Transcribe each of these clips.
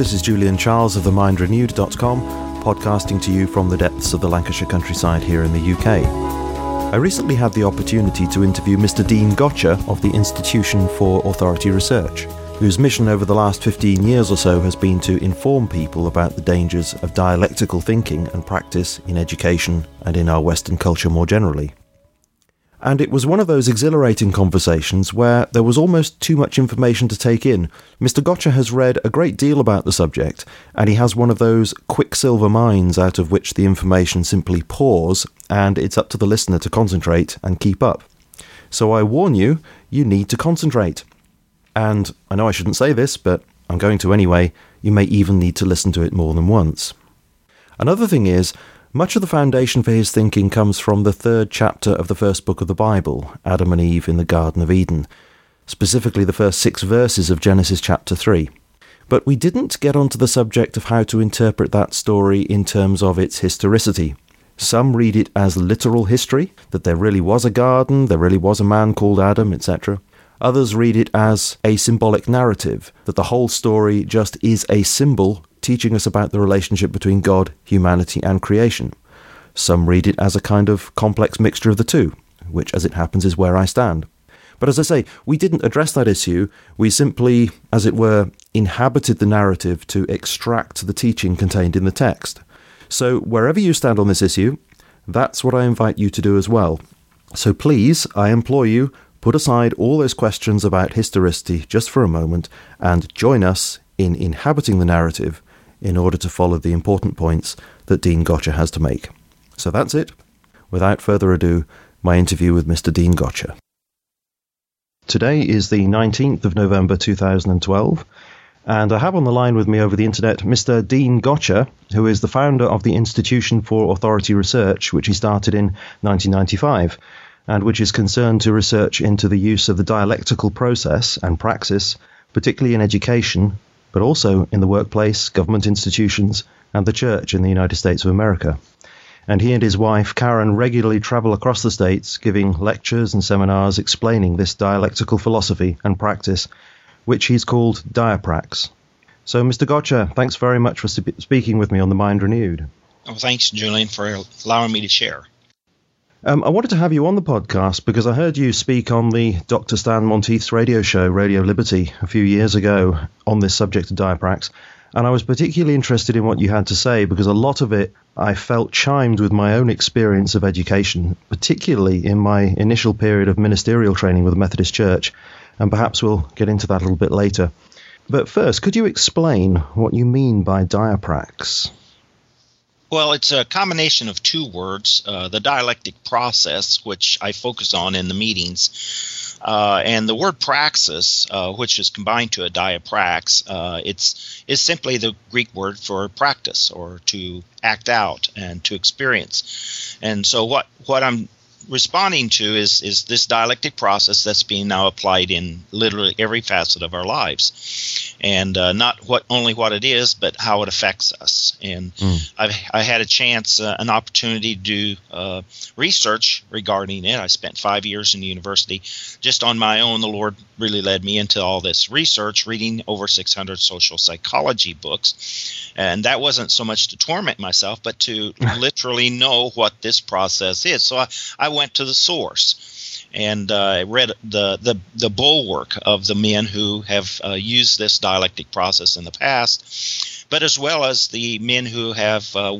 this is Julian Charles of themindrenewed.com, podcasting to you from the depths of the Lancashire countryside here in the UK. I recently had the opportunity to interview Mr. Dean Gotcher of the Institution for Authority Research, whose mission over the last 15 years or so has been to inform people about the dangers of dialectical thinking and practice in education and in our Western culture more generally. And it was one of those exhilarating conversations where there was almost too much information to take in. Mr. Gotcher has read a great deal about the subject, and he has one of those quicksilver minds out of which the information simply pours, and it's up to the listener to concentrate and keep up. So I warn you, you need to concentrate. And I know I shouldn't say this, but I'm going to anyway, you may even need to listen to it more than once. Another thing is, much of the foundation for his thinking comes from the third chapter of the first book of the Bible, Adam and Eve in the Garden of Eden, specifically the first six verses of Genesis chapter 3. But we didn't get onto the subject of how to interpret that story in terms of its historicity. Some read it as literal history, that there really was a garden, there really was a man called Adam, etc. Others read it as a symbolic narrative, that the whole story just is a symbol teaching us about the relationship between God, humanity, and creation. Some read it as a kind of complex mixture of the two, which, as it happens, is where I stand. But as I say, we didn't address that issue. We simply, as it were, inhabited the narrative to extract the teaching contained in the text. So, wherever you stand on this issue, that's what I invite you to do as well. So, please, I implore you, put aside all those questions about historicity just for a moment and join us in inhabiting the narrative in order to follow the important points that Dean Gotcher has to make. So that's it. Without further ado, my interview with Mr. Dean Gotcher. Today is the 19th of November 2012, and I have on the line with me over the internet Mr. Dean Gotcher, who is the founder of the Institution for Authority Research, which he started in 1995, and which is concerned to research into the use of the dialectical process and praxis, particularly in education, but also in the workplace, government institutions, and the church in the United States of America. And he and his wife, Karen, regularly travel across the states giving lectures and seminars explaining this dialectical philosophy and practice, which he's called diaprax. So, Mr. Gotcher, thanks very much for speaking with me on The Mind Renewed. Well, thanks, Julian, for allowing me to share. Um, I wanted to have you on the podcast because I heard you speak on the Dr. Stan Monteith's radio show, Radio Liberty, a few years ago on this subject of diaprax. And I was particularly interested in what you had to say because a lot of it I felt chimed with my own experience of education, particularly in my initial period of ministerial training with the Methodist Church. And perhaps we'll get into that a little bit later. But first, could you explain what you mean by diaprax? Well, it's a combination of two words uh, the dialectic process, which I focus on in the meetings, uh, and the word praxis, uh, which is combined to a diaprax. Uh, it's is simply the Greek word for practice or to act out and to experience. And so, what, what I'm responding to is is this dialectic process that's being now applied in literally every facet of our lives, and uh, not what only what it is, but how it affects us. And mm. I've I had a chance, uh, an opportunity to do uh, research regarding it. I spent five years in the university just on my own. The Lord really led me into all this research, reading over 600 social psychology books, and that wasn't so much to torment myself, but to literally know what this process is. So I, I went to the source and uh, read the, the the bulwark of the men who have uh, used this dialectic process in the past, but as well as the men who have uh,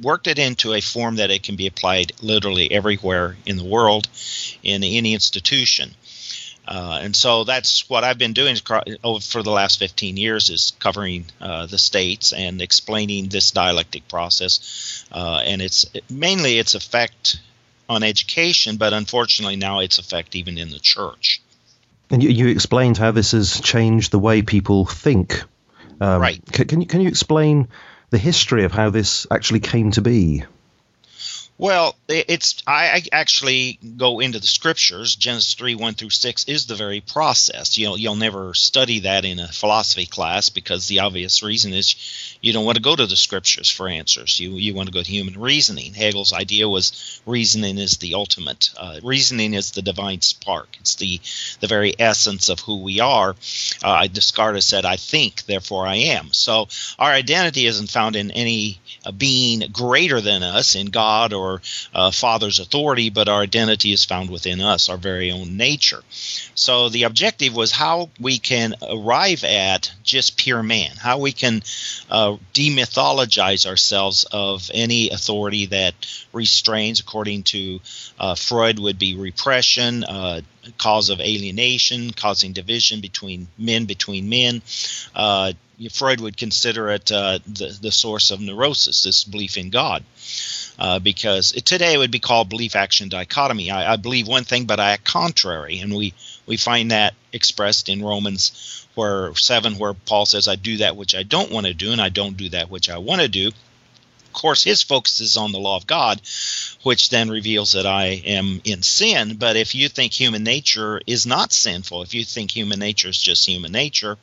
worked it into a form that it can be applied literally everywhere in the world, in any institution. Uh, and so that's what I've been doing for the last 15 years is covering uh, the states and explaining this dialectic process. Uh, and it's mainly its effect on education, but unfortunately now it's effect even in the church. And you, you explained how this has changed the way people think. Um, right. Can, can, you can you explain the history of how this actually came to be? Well, it's I actually go into the scriptures. Genesis three one through six is the very process. You'll you'll never study that in a philosophy class because the obvious reason is you don't want to go to the scriptures for answers. You you want to go to human reasoning. Hegel's idea was reasoning is the ultimate. Uh, reasoning is the divine spark. It's the the very essence of who we are. Uh, Descartes said, "I think, therefore I am." So our identity isn't found in any uh, being greater than us in God or uh, Father's authority, but our identity is found within us, our very own nature. So the objective was how we can arrive at just pure man, how we can uh, demythologize ourselves of any authority that restrains, according to uh, Freud, would be repression, uh, cause of alienation, causing division between men between men. Freud would consider it uh, the, the source of neurosis, this belief in God. Uh, because it, today it would be called belief action dichotomy. I, I, believe one thing, but I act contrary, and we we find that expressed in Romans where seven, where Paul says, "I do that which I don't want to do, and I don't do that which I want to do." Of course, his focus is on the law of God, which then reveals that I am in sin. But if you think human nature is not sinful, if you think human nature is just human nature,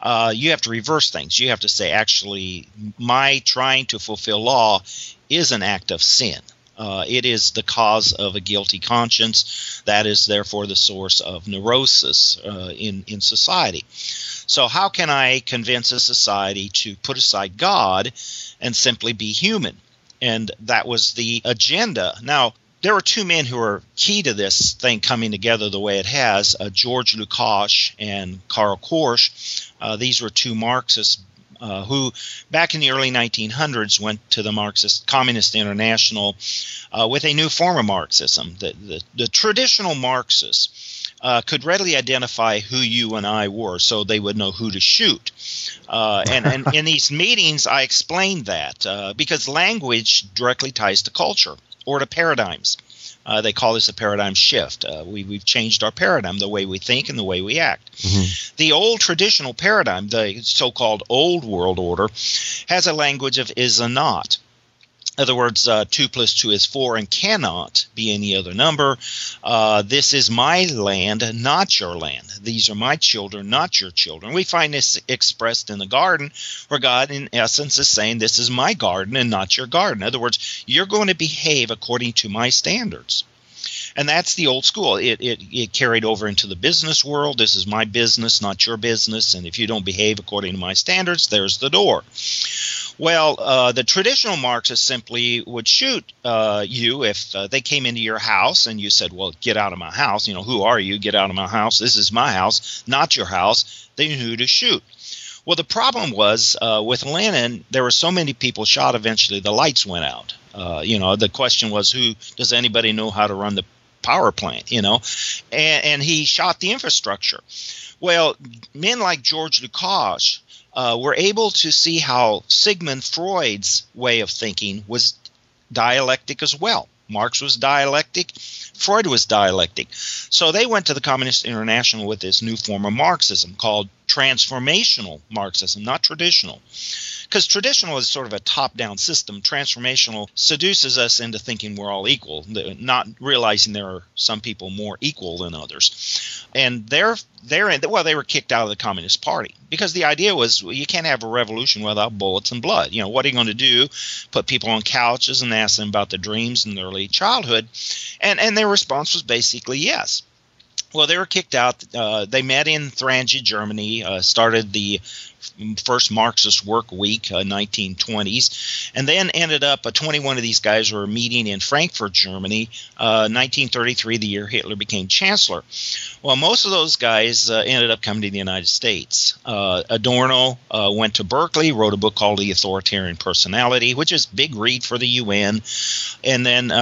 uh, you have to reverse things. You have to say, actually, my trying to fulfill law is an act of sin. Uh, it is the cause of a guilty conscience. That is, therefore, the source of neurosis uh, in, in society. So, how can I convince a society to put aside God and simply be human? And that was the agenda. Now, there were two men who were key to this thing coming together the way it has uh, George Lukács and Karl Korsch. Uh, these were two Marxists uh, who, back in the early 1900s, went to the Marxist Communist International uh, with a new form of Marxism. The, the, the traditional Marxists uh, could readily identify who you and I were, so they would know who to shoot. Uh, and, and in these meetings, I explained that uh, because language directly ties to culture or to paradigms. Uh, they call this a paradigm shift. Uh, we, have changed our paradigm, the way we think and the way we act. Mm-hmm. The old traditional paradigm, the so called old world order, has a language of is and not. In other words, uh, 2 plus 2 is 4 and cannot be any other number. Uh, this is my land, not your land. These are my children, not your children. We find this expressed in the garden, where God, in essence, is saying, This is my garden and not your garden. In other words, you're going to behave according to my standards and that's the old school. It, it, it carried over into the business world. This is my business, not your business. And if you don't behave according to my standards, there's the door. Well, uh, the traditional Marxists simply would shoot uh, you if uh, they came into your house and you said, "Well, get out of my house." You know, who are you? Get out of my house. This is my house, not your house. They knew who to shoot. Well, the problem was uh, with Lenin, there were so many people shot. Eventually, the lights went out. Uh, you know, the question was, who does anybody know how to run the power plant? You know, and, and he shot the infrastructure. Well, men like George Lukács uh, we're able to see how Sigmund Freud's way of thinking was dialectic as well. Marx was dialectic, Freud was dialectic. So they went to the Communist International with this new form of Marxism called transformational Marxism, not traditional because traditional is sort of a top down system. Transformational seduces us into thinking we're all equal, not realizing there are some people more equal than others. And they're they're in, well, they were kicked out of the Communist Party because the idea was well, you can't have a revolution without bullets and blood. You know, what are you going to do? Put people on couches and ask them about their dreams in their early childhood, and and their response was basically yes. Well, they were kicked out. Uh, they met in Thuringia, Germany, uh, started the first Marxist work week, uh, 1920s, and then ended up uh, 21 of these guys were meeting in Frankfurt, Germany, uh, 1933, the year Hitler became chancellor. Well, most of those guys uh, ended up coming to the United States. Uh, Adorno uh, went to Berkeley, wrote a book called The Authoritarian Personality, which is big read for the UN, and then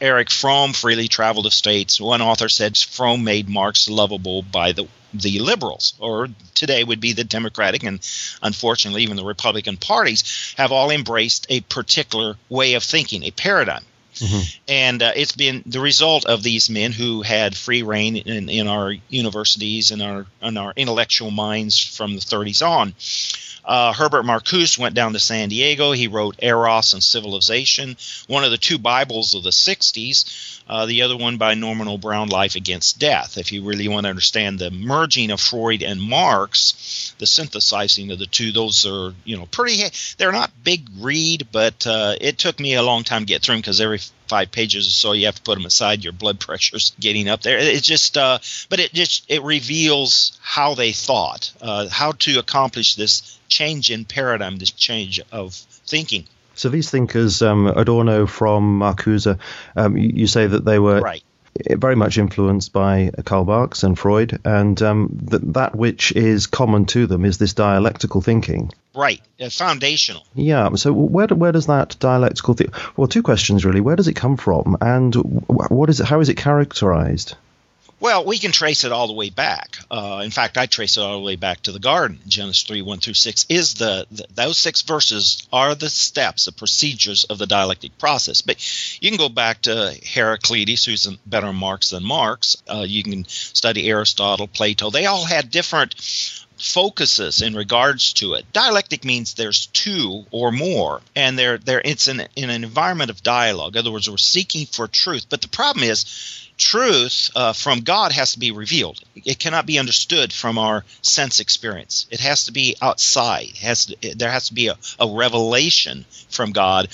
Erich Fromm freely traveled the states. One author said Fromm made Marx lovable by the the liberals, or today would be the Democratic and unfortunately even the Republican parties, have all embraced a particular way of thinking, a paradigm. Mm-hmm. And uh, it's been the result of these men who had free reign in, in our universities and our in our intellectual minds from the 30s on. Uh, Herbert Marcuse went down to San Diego. He wrote Eros and Civilization, one of the two Bibles of the 60s. Uh, the other one by Norman O. Life Against Death. If you really want to understand the merging of Freud and Marx, the synthesizing of the two, those are you know pretty. They're not big read, but uh, it took me a long time to get through them because every five pages or so you have to put them aside your blood pressure's getting up there it's just uh, but it just it reveals how they thought uh, how to accomplish this change in paradigm this change of thinking so these thinkers um, adorno Fromm marcuse um, you, you, say that they were right very much influenced by Karl Marx and Freud, and um, that that which is common to them is this dialectical thinking. Right, uh, foundational. Yeah. So where where does that dialectical thi- well, two questions really. Where does it come from, and what is it? How is it characterized? Well, we can trace it all the way back. Uh, in fact, I trace it all the way back to the garden. Genesis 3 1 through 6 is the, the, those six verses are the steps, the procedures of the dialectic process. But you can go back to Heraclitus, who's better Marx than Marx. Uh, you can study Aristotle, Plato. They all had different focuses in regards to it. Dialectic means there's two or more, and they're, they're, it's in, in an environment of dialogue. In other words, we're seeking for truth. But the problem is, truth uh, from God has to be revealed. It cannot be understood from our sense experience. It has to be outside. It has to, there has to be a, a revelation from God,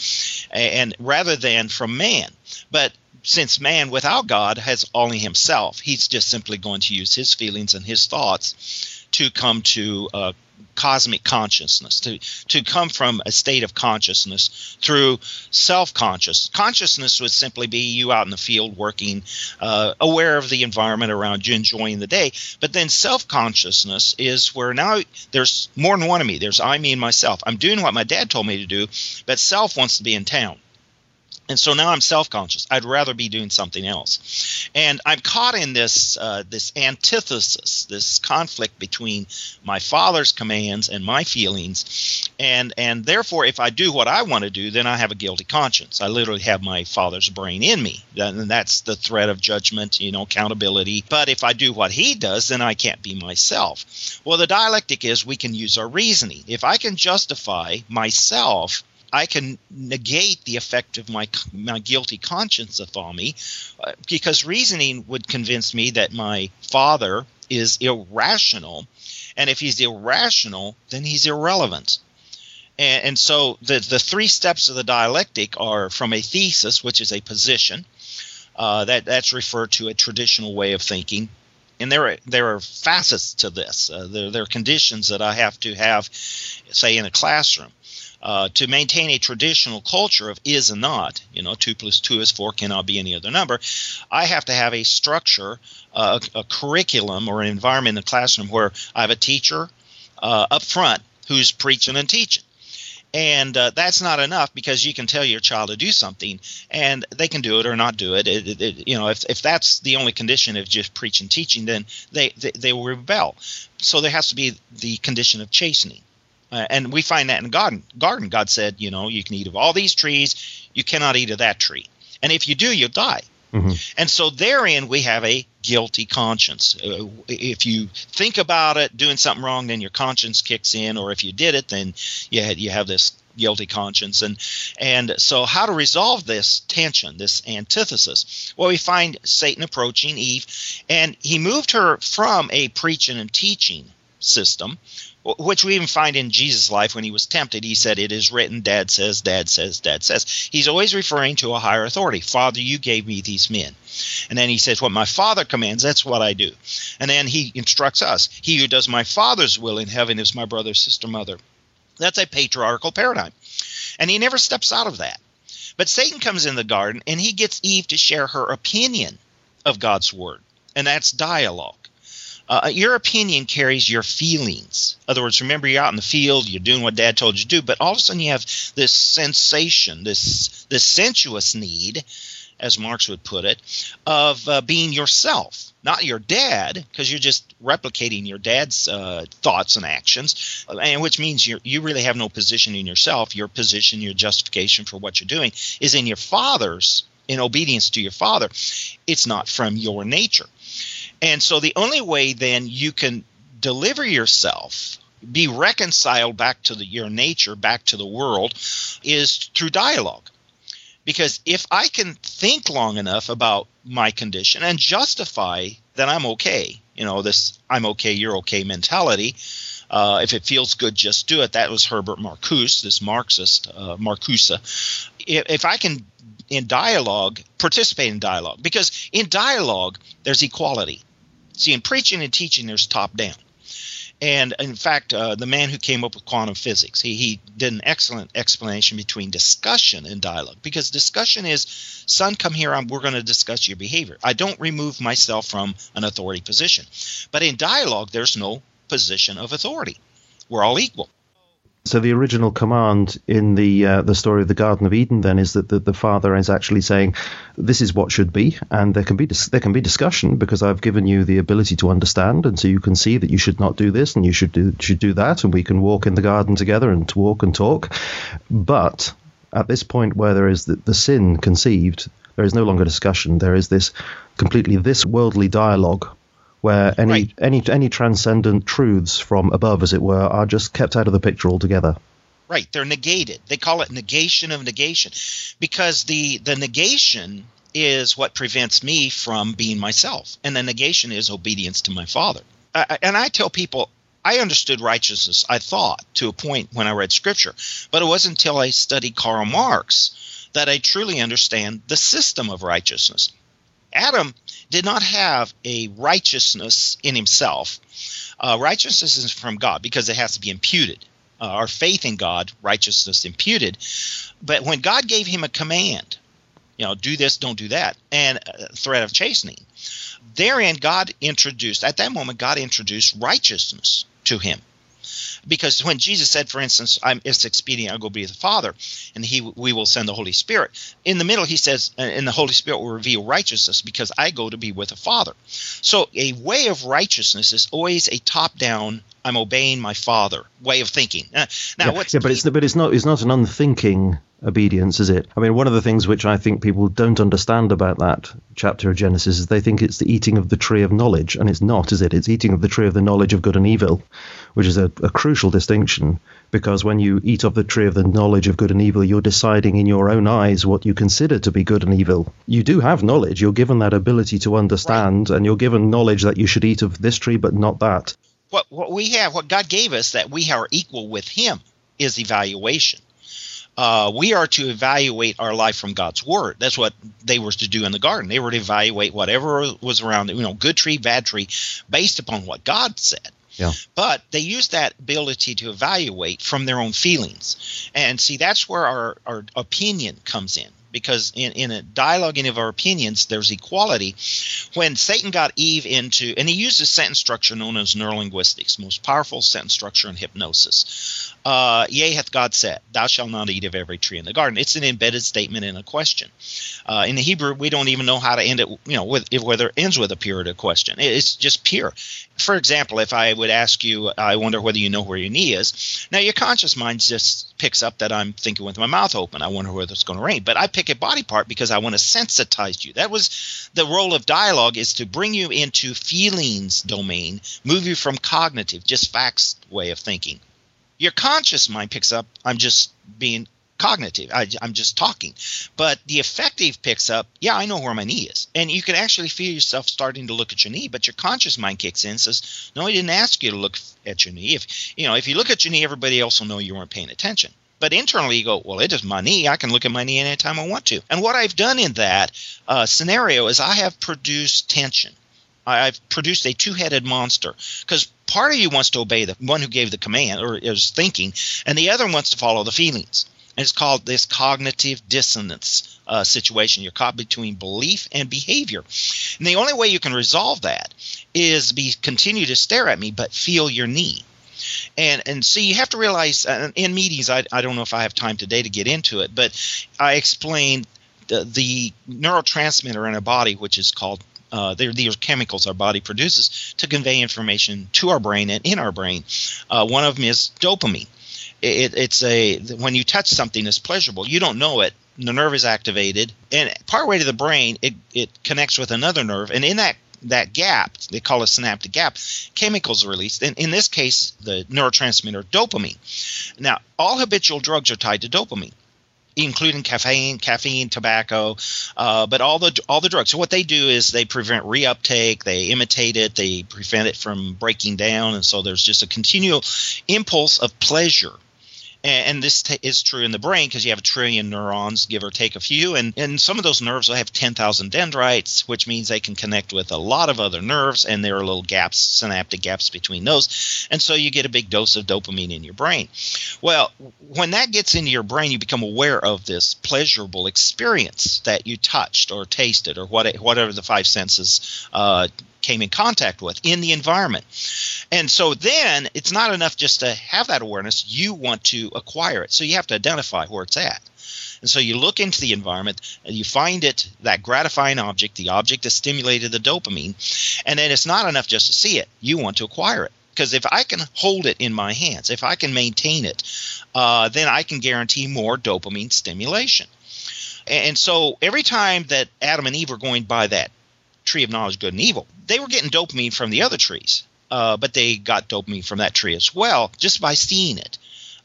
and rather than from man. But since man without God has only himself, he's just simply going to use his feelings and his thoughts to come to uh, cosmic consciousness, to, to come from a state of consciousness through self conscious. Consciousness would simply be you out in the field working, uh, aware of the environment around you, enjoying the day. But then self consciousness is where now there's more than one of me. There's I, me, and myself. I'm doing what my dad told me to do, but self wants to be in town. And so now I'm self-conscious. I'd rather be doing something else, and I'm caught in this uh, this antithesis, this conflict between my father's commands and my feelings, and and therefore, if I do what I want to do, then I have a guilty conscience. I literally have my father's brain in me, and that's the threat of judgment, you know, accountability. But if I do what he does, then I can't be myself. Well, the dialectic is we can use our reasoning. If I can justify myself I can negate the effect of my my guilty conscience upon me, uh, because reasoning would convince me that my father is irrational, and if he's irrational, then he's irrelevant. And, and so the the three steps of the dialectic are from a thesis, which is a position, uh, that that's referred to a traditional way of thinking, and there are there are facets to this. Uh, there, there are conditions that I have to have, say, in a classroom. Uh, to maintain a traditional culture of is and not, you know, two plus two is four cannot be any other number. I have to have a structure, uh, a, a, curriculum, or an environment in the classroom where I have a teacher uh, up front who's preaching and teaching. And uh, that's not enough because you can tell your child to do something, and they can do it or not do it. it, it, it you know, if, if that's the only condition of just preaching teaching, then they, they they will rebel. So there has to be the condition of chastening uh, and we find that in garden. Garden, God said, you know, you can eat of all these trees, you cannot eat of that tree, and if you do, you'll die. Mm-hmm. And so therein we have a guilty conscience. Uh, if you think about it, doing something wrong, then your conscience kicks in, or if you did it, then you had, you have this guilty conscience. And and so how to resolve this tension, this antithesis? Well, we find Satan approaching Eve, and he moved her from a preaching and teaching system which we even find in Jesus' life when he was tempted. He said, It is written, Dad says, Dad says, Dad says. He's always referring to a higher authority. Father, you gave me these men. And then he says, What my Father commands, that's what I do. And then he instructs us He who does my Father's will in heaven is my brother, sister, mother. That's a patriarchal paradigm. And he never steps out of that. But Satan comes in the garden and he gets Eve to share her opinion of God's word. And that's dialogue. Uh, your opinion carries your feelings. In other words, remember you're out in the field, you're doing what dad told you to do, but all of a sudden you have this sensation, this this sensuous need, as Marx would put it, of uh, being yourself, not your dad, because you're just replicating your dad's uh, thoughts and actions, and which means you you really have no position in yourself. Your position, your justification for what you're doing, is in your father's, in obedience to your father. It's not from your nature. And so the only way then you can deliver yourself be reconciled back to the, your nature, back to the world, is through dialogue. Because if I can think long enough about my condition and justify that I'm okay, you know, this I'm okay, you're okay mentality, uh, if it feels good, just do it. That was Herbert Marcuse, this Marxist, uh, Marcuse. If, if I can, in dialogue, participate in dialogue, because in dialogue, there's equality. See, in preaching and teaching, there's top down. And in fact, uh, the man who came up with quantum physics, he, he did an excellent explanation between discussion and dialogue. Because discussion is, son, come here, I'm, we're going to discuss your behavior. I don't remove myself from an authority position. But in dialogue, there's no position of authority. We're all equal. So the original command in the uh, the story of the Garden of Eden then is that the, the father is actually saying, "This is what should be," and there can be dis- there can be discussion because I've given you the ability to understand, and so you can see that you should not do this and you should do should do that, and we can walk in the garden together and walk and talk. But at this point where there is the, the sin conceived, there is no longer discussion. There is this completely this worldly dialogue where any right. any any transcendent truths from above, as it were, are just kept out of the picture altogether. Right, they're negated. They call it negation of negation, because the the negation is what prevents me from being myself, and the negation is obedience to my Father. Uh, and I tell people. I understood righteousness, I thought, to a point when I read scripture. But it wasn't until I studied Karl Marx that I truly understand the system of righteousness. Adam did not have a righteousness in himself. Uh, righteousness is from God because it has to be imputed. Uh, our faith in God, righteousness imputed. But when God gave him a command, you know, do this, don't do that, and threat of chastening, therein God introduced, at that moment, God introduced righteousness to him because when Jesus said, for instance, I'm, it's expedient I go be with the Father, and He we will send the Holy Spirit. In the middle, He says, and the Holy Spirit will reveal righteousness because I go to be with the Father. So a way of righteousness is always a top-down. I'm obeying my Father way of thinking. Uh, now, yeah, what's yeah, but it's but it's not it's not an unthinking obedience, is it? I mean, one of the things which I think people don't understand about that chapter of Genesis is they think it's the eating of the tree of knowledge, and it's not, is it? It's eating of the tree of the knowledge of good and evil, which is a, a crucial distinction because when you eat of the tree of the knowledge of good and evil, you're deciding in your own eyes what you consider to be good and evil. You do have knowledge, you're given that ability to understand, right. and you're given knowledge that you should eat of this tree but not that. What, what we have, what God gave us, that we are equal with Him, is evaluation uh, we are to evaluate our life from God's word. That's what they were to do in the garden. They were to evaluate whatever was around, you know, good tree, bad tree, based upon what God said. Yeah. But they use that ability to evaluate from their own feelings. And see, that's where our, our opinion comes in. Because in, in a dialoguing of our opinions, there's equality. When Satan got Eve into, and he used a sentence structure known as neurolinguistics, most powerful sentence structure in hypnosis uh, yea, hath God said, Thou shalt not eat of every tree in the garden. It's an embedded statement in a question. Uh, in the Hebrew, we don't even know how to end it, you know, with, if, whether it ends with a or question. It's just pure. For example, if I would ask you, I wonder whether you know where your knee is. Now, your conscious mind just picks up that I'm thinking with my mouth open. I wonder whether it's going to rain. But I pick a body part because I want to sensitize you. That was the role of dialogue is to bring you into feelings domain, move you from cognitive, just facts way of thinking your conscious mind picks up, I'm just being cognitive. I, am just talking. But the affective picks up, yeah, I know where my knee is. And you can actually feel yourself starting to look at your knee, but your conscious mind kicks in and says, no, I didn't ask you to look at your knee. If you know, if you look at your knee, everybody else will know you weren't paying attention. But internally, you go, well, it is my knee. I can look at my knee anytime I want to. And what I've done in that uh, scenario is I have produced tension. I've produced a two-headed monster because part of you wants to obey the one who gave the command or is thinking, and the other wants to follow the feelings. And it's called this cognitive dissonance uh, situation. You're caught between belief and behavior, and the only way you can resolve that is be continue to stare at me, but feel your knee. And and see, you have to realize uh, in meetings. I, I don't know if I have time today to get into it, but I explained the, the neurotransmitter in a body, which is called uh, these are chemicals our body produces to convey information to our brain and in our brain. Uh, one of them is dopamine. It, it's a when you touch something that's pleasurable, you don't know it. The nerve is activated, and part way to the brain, it, it connects with another nerve, and in that that gap, they call it synaptic gap, chemicals are released. And in this case, the neurotransmitter dopamine. Now, all habitual drugs are tied to dopamine including caffeine, caffeine, tobacco, uh, but all the all the drugs. So what they do is they prevent reuptake, they imitate it, they prevent it from breaking down, and so there's just a continual impulse of pleasure and, this t- is true in the brain because you have a trillion neurons, give or take a few, and, and some of those nerves will have 10,000 dendrites, which means they can connect with a lot of other nerves, and there are little gaps, synaptic gaps between those, and so you get a big dose of dopamine in your brain. Well, when that gets into your brain, you become aware of this pleasurable experience that you touched or tasted or what, whatever the five senses uh, came in contact with in the environment. And so then it's not enough just to have that awareness, you want to acquire it. So you have to identify where it's at. And so you look into the environment and you find it, that gratifying object, the object that stimulated the dopamine, and then it's not enough just to see it, you want to acquire it. Because if I can hold it in my hands, if I can maintain it, uh, then I can guarantee more dopamine stimulation. And so every time that Adam and Eve were going by that tree of knowledge, good and evil, they were getting dopamine from the other trees, uh, but they got dopamine from that tree as well just by seeing it.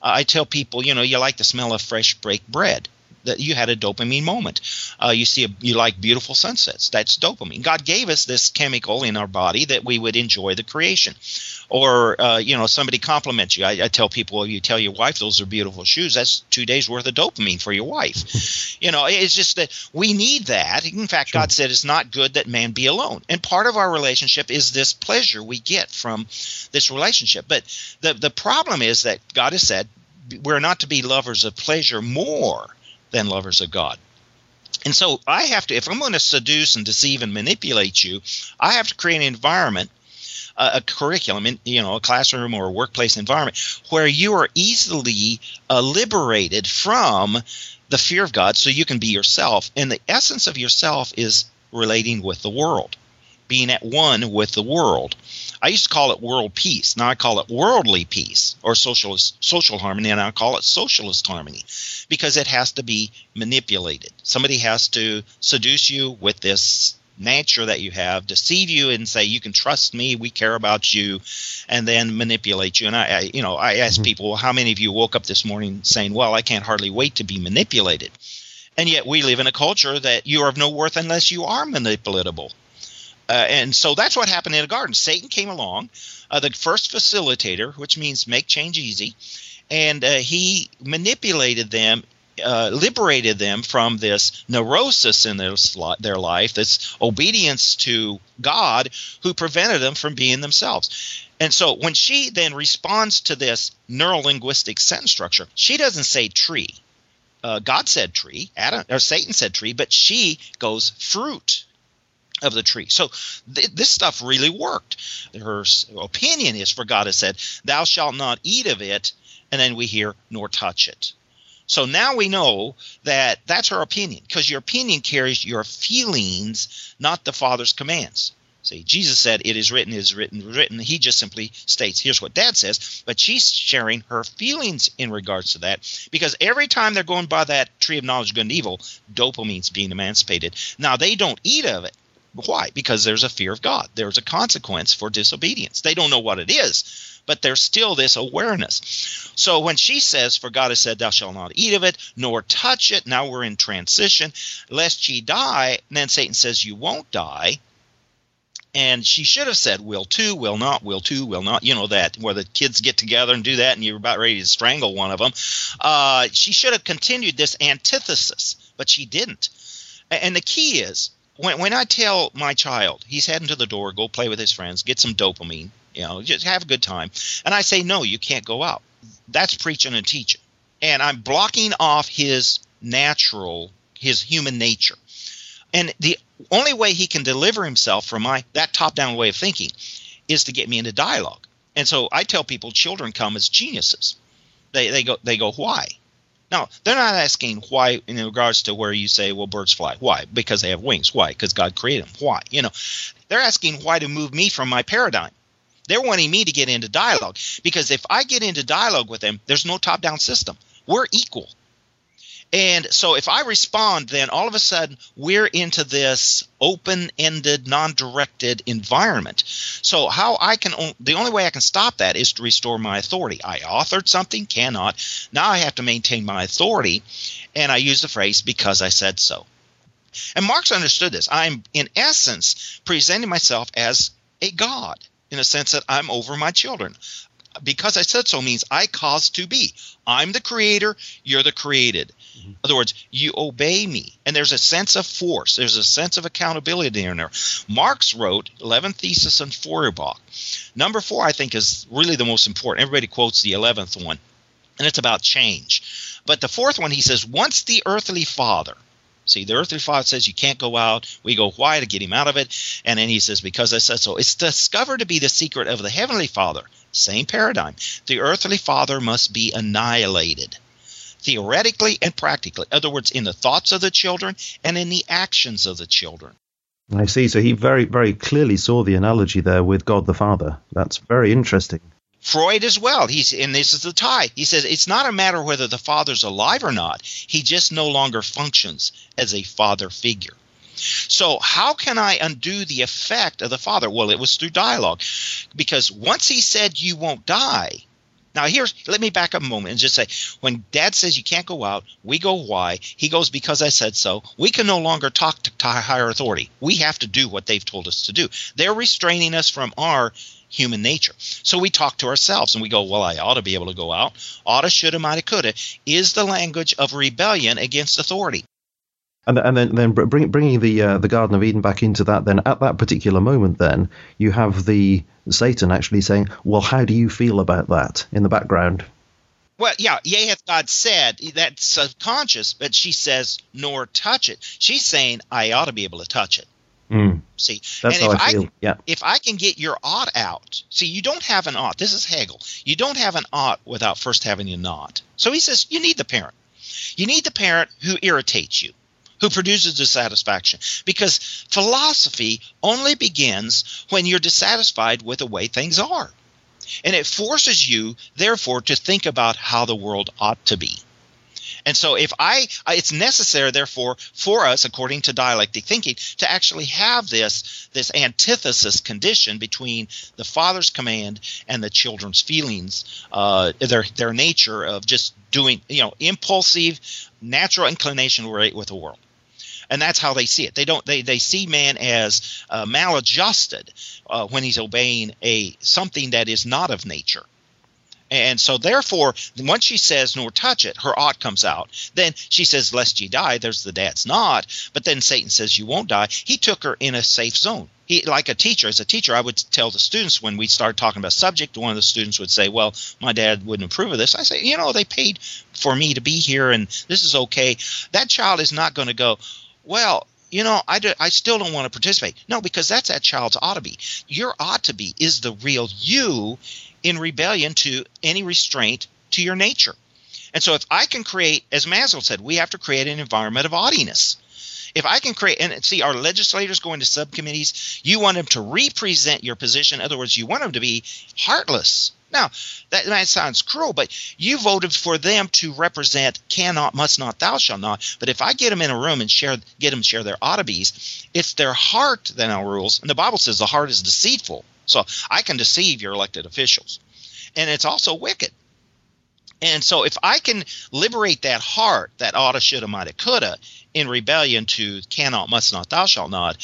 Uh, I tell people, you know, you like the smell of fresh baked bread. That you had a dopamine moment. Uh, you see, a, you like beautiful sunsets. That's dopamine. God gave us this chemical in our body that we would enjoy the creation or uh, you know somebody compliments you. I, I, tell people, you tell your wife those are beautiful shoes. That's two days worth of dopamine for your wife. you know, it's just that we need that. In fact, sure. God said it's not good that man be alone. And part of our relationship is this pleasure we get from this relationship. But the the problem is that God has said we're not to be lovers of pleasure more than lovers of God. And so I have to, if I'm going to seduce and deceive and manipulate you, I have to create an environment a, curriculum, you know, a classroom or a workplace environment where you are easily uh, liberated from the fear of God so you can be yourself. And the essence of yourself is relating with the world, being at one with the world. I used to call it world peace. Now I call it worldly peace or socialist social harmony, and I call it socialist harmony because it has to be manipulated. Somebody has to seduce you with this nature that you have, deceive you and say you can trust me, we care about you, and then manipulate you. And I, I you know, I ask mm-hmm. people, well, how many of you woke up this morning saying, "Well, I can't hardly wait to be manipulated," and yet we live in a culture that you are of no worth unless you are manipulatable. Uh, and so that's what happened in the garden. Satan came along, uh, the first facilitator, which means make change easy, and uh, he manipulated them uh, liberated them from this neurosis in their, their life, this obedience to God, who prevented them from being themselves. And so when she then responds to this neurolinguistic sentence structure, she doesn't say tree. Uh, God said tree, Adam or Satan said tree, but she goes fruit of the tree. So th- this stuff really worked. Her opinion is for God has said, "Thou shalt not eat of it," and then we hear, "Nor touch it." So now we know that that's our opinion because your opinion carries your feelings, not the Father's commands. See, Jesus said, It is written, it is written, written. He just simply states, Here's what dad says. But she's sharing her feelings in regards to that because every time they're going by that tree of knowledge good and evil, dopamine's being emancipated. Now, they don't eat of it. Why? Because there's a fear of God. There's a consequence for disobedience. They don't know what it is, but there's still this awareness. So when she says, For God has said, Thou shalt not eat of it, nor touch it, now we're in transition, lest ye die, and then Satan says, You won't die. And she should have said, will to, will not, will to, will not. You know that, where the kids get together and do that, and you're about ready to strangle one of them. Uh, she should have continued this antithesis, but she didn't. And the key is, when, when I tell my child, he's heading to the door, go play with his friends, get some dopamine, you know, just have a good time. And I say, no, you can't go out. That's preaching and teaching. And I'm blocking off his natural, his human nature. And the only way he can deliver himself from my that top-down way of thinking is to get me into dialogue. And so I tell people children come as geniuses. They they go they go why? Now, they're not asking why in regards to where you say, well, birds fly. Why? Because they have wings. Why? Because God created them. Why? You know, they're asking why to move me from my paradigm. They're wanting me to get into dialogue because if I get into dialogue with them, there's no top down system. We're equal. And so if I respond, then all of a sudden we're into this open ended, non directed environment. So, how I can, the only way I can stop that is to restore my authority. I authored something, cannot. Now I have to maintain my authority. And I use the phrase, because I said so. And Marx understood this. I'm, in essence, presenting myself as a God in a sense that I'm over my children because I said so means I caused to be. I'm the creator, you're the created. In other words, you obey me. And there's a sense of force, there's a sense of accountability in there. Marx wrote 11 Thesis on Feuerbach. Number four, I think, is really the most important. Everybody quotes the 11th one, and it's about change. But the fourth one, he says, once the earthly father, See, the earthly father says you can't go out. We go, why? To get him out of it. And then he says, because I said so. It's discovered to be the secret of the heavenly father same paradigm. The earthly father must be annihilated theoretically and practically. In other words, in the thoughts of the children and in the actions of the children. I see. So he very, very clearly saw the analogy there with God the Father. That's very interesting. Freud as well. He's and this is the tie. He says it's not a matter whether the father's alive or not. He just no longer functions as a father figure. So, how can I undo the effect of the Father? Well, it was through dialogue. Because once he said, You won't die, now, here's let me back up a moment and just say when dad says you can't go out, we go why? He goes because I said so. We can no longer talk to, to higher authority. We have to do what they've told us to do. They're restraining us from our human nature. So we talk to ourselves and we go, well, I ought to be able to go out. Oughta, shoulda, mighta, coulda is the language of rebellion against authority and and then then bring, bringing the uh, the Garden of Eden back into that. Then at that particular moment, then you have the Satan actually saying, "Well, how do you feel about that?" in the background. Well, yeah, yea hath God said that's subconscious, but she says, "Nor touch it." She's saying, "I ought to be able to touch it." Mm. See, that's and how I feel. I, yeah. If I can get your ought out, see, you don't have an ought. This is Hegel. You don't have an ought without first having a not. So he says you need the parent. You need the parent who irritates you who produces dissatisfaction. Because philosophy only begins when you're dissatisfied with the way things are. And it forces you, therefore, to think about how the world ought to be. And so, if I, it's necessary, therefore, for us, according to dialectic thinking, to actually have this this antithesis condition between the father's command and the children's feelings, uh, their their nature of just doing, you know, impulsive, natural inclination with the world and that's how they see it. They don't they they see man as uh, maladjusted uh, when he's obeying a something that is not of nature. And so, therefore, once she says, nor touch it, her ought comes out. Then she says, lest ye die. There's the dad's not. But then Satan says, you won't die. He took her in a safe zone. He, like a teacher, as a teacher, I would tell the students when we started talking about subject, one of the students would say, well, my dad wouldn't approve of this. I say, you know, they paid for me to be here and this is okay. That child is not going to go, well, you know, I, do, I still don't want to participate. No, because that's that child's ought to be. Your ought to be is the real you in rebellion to any restraint to your nature. And so if I can create, as Maslow said, we have to create an environment of oddiness. If I can create, and see, our legislators going to subcommittees, you want them to represent your position. In other words, you want them to be heartless. Now, that might sounds cruel, but you voted for them to represent cannot, must not, thou shalt not. But if I get them in a room and share, get them share their oddities, it's their heart that now rules. And the Bible says the heart is deceitful. So I can deceive your elected officials. And it's also wicked. And so if I can liberate that heart, that oughta, shoulda, mighta, coulda, in rebellion to cannot, must not, thou shalt not,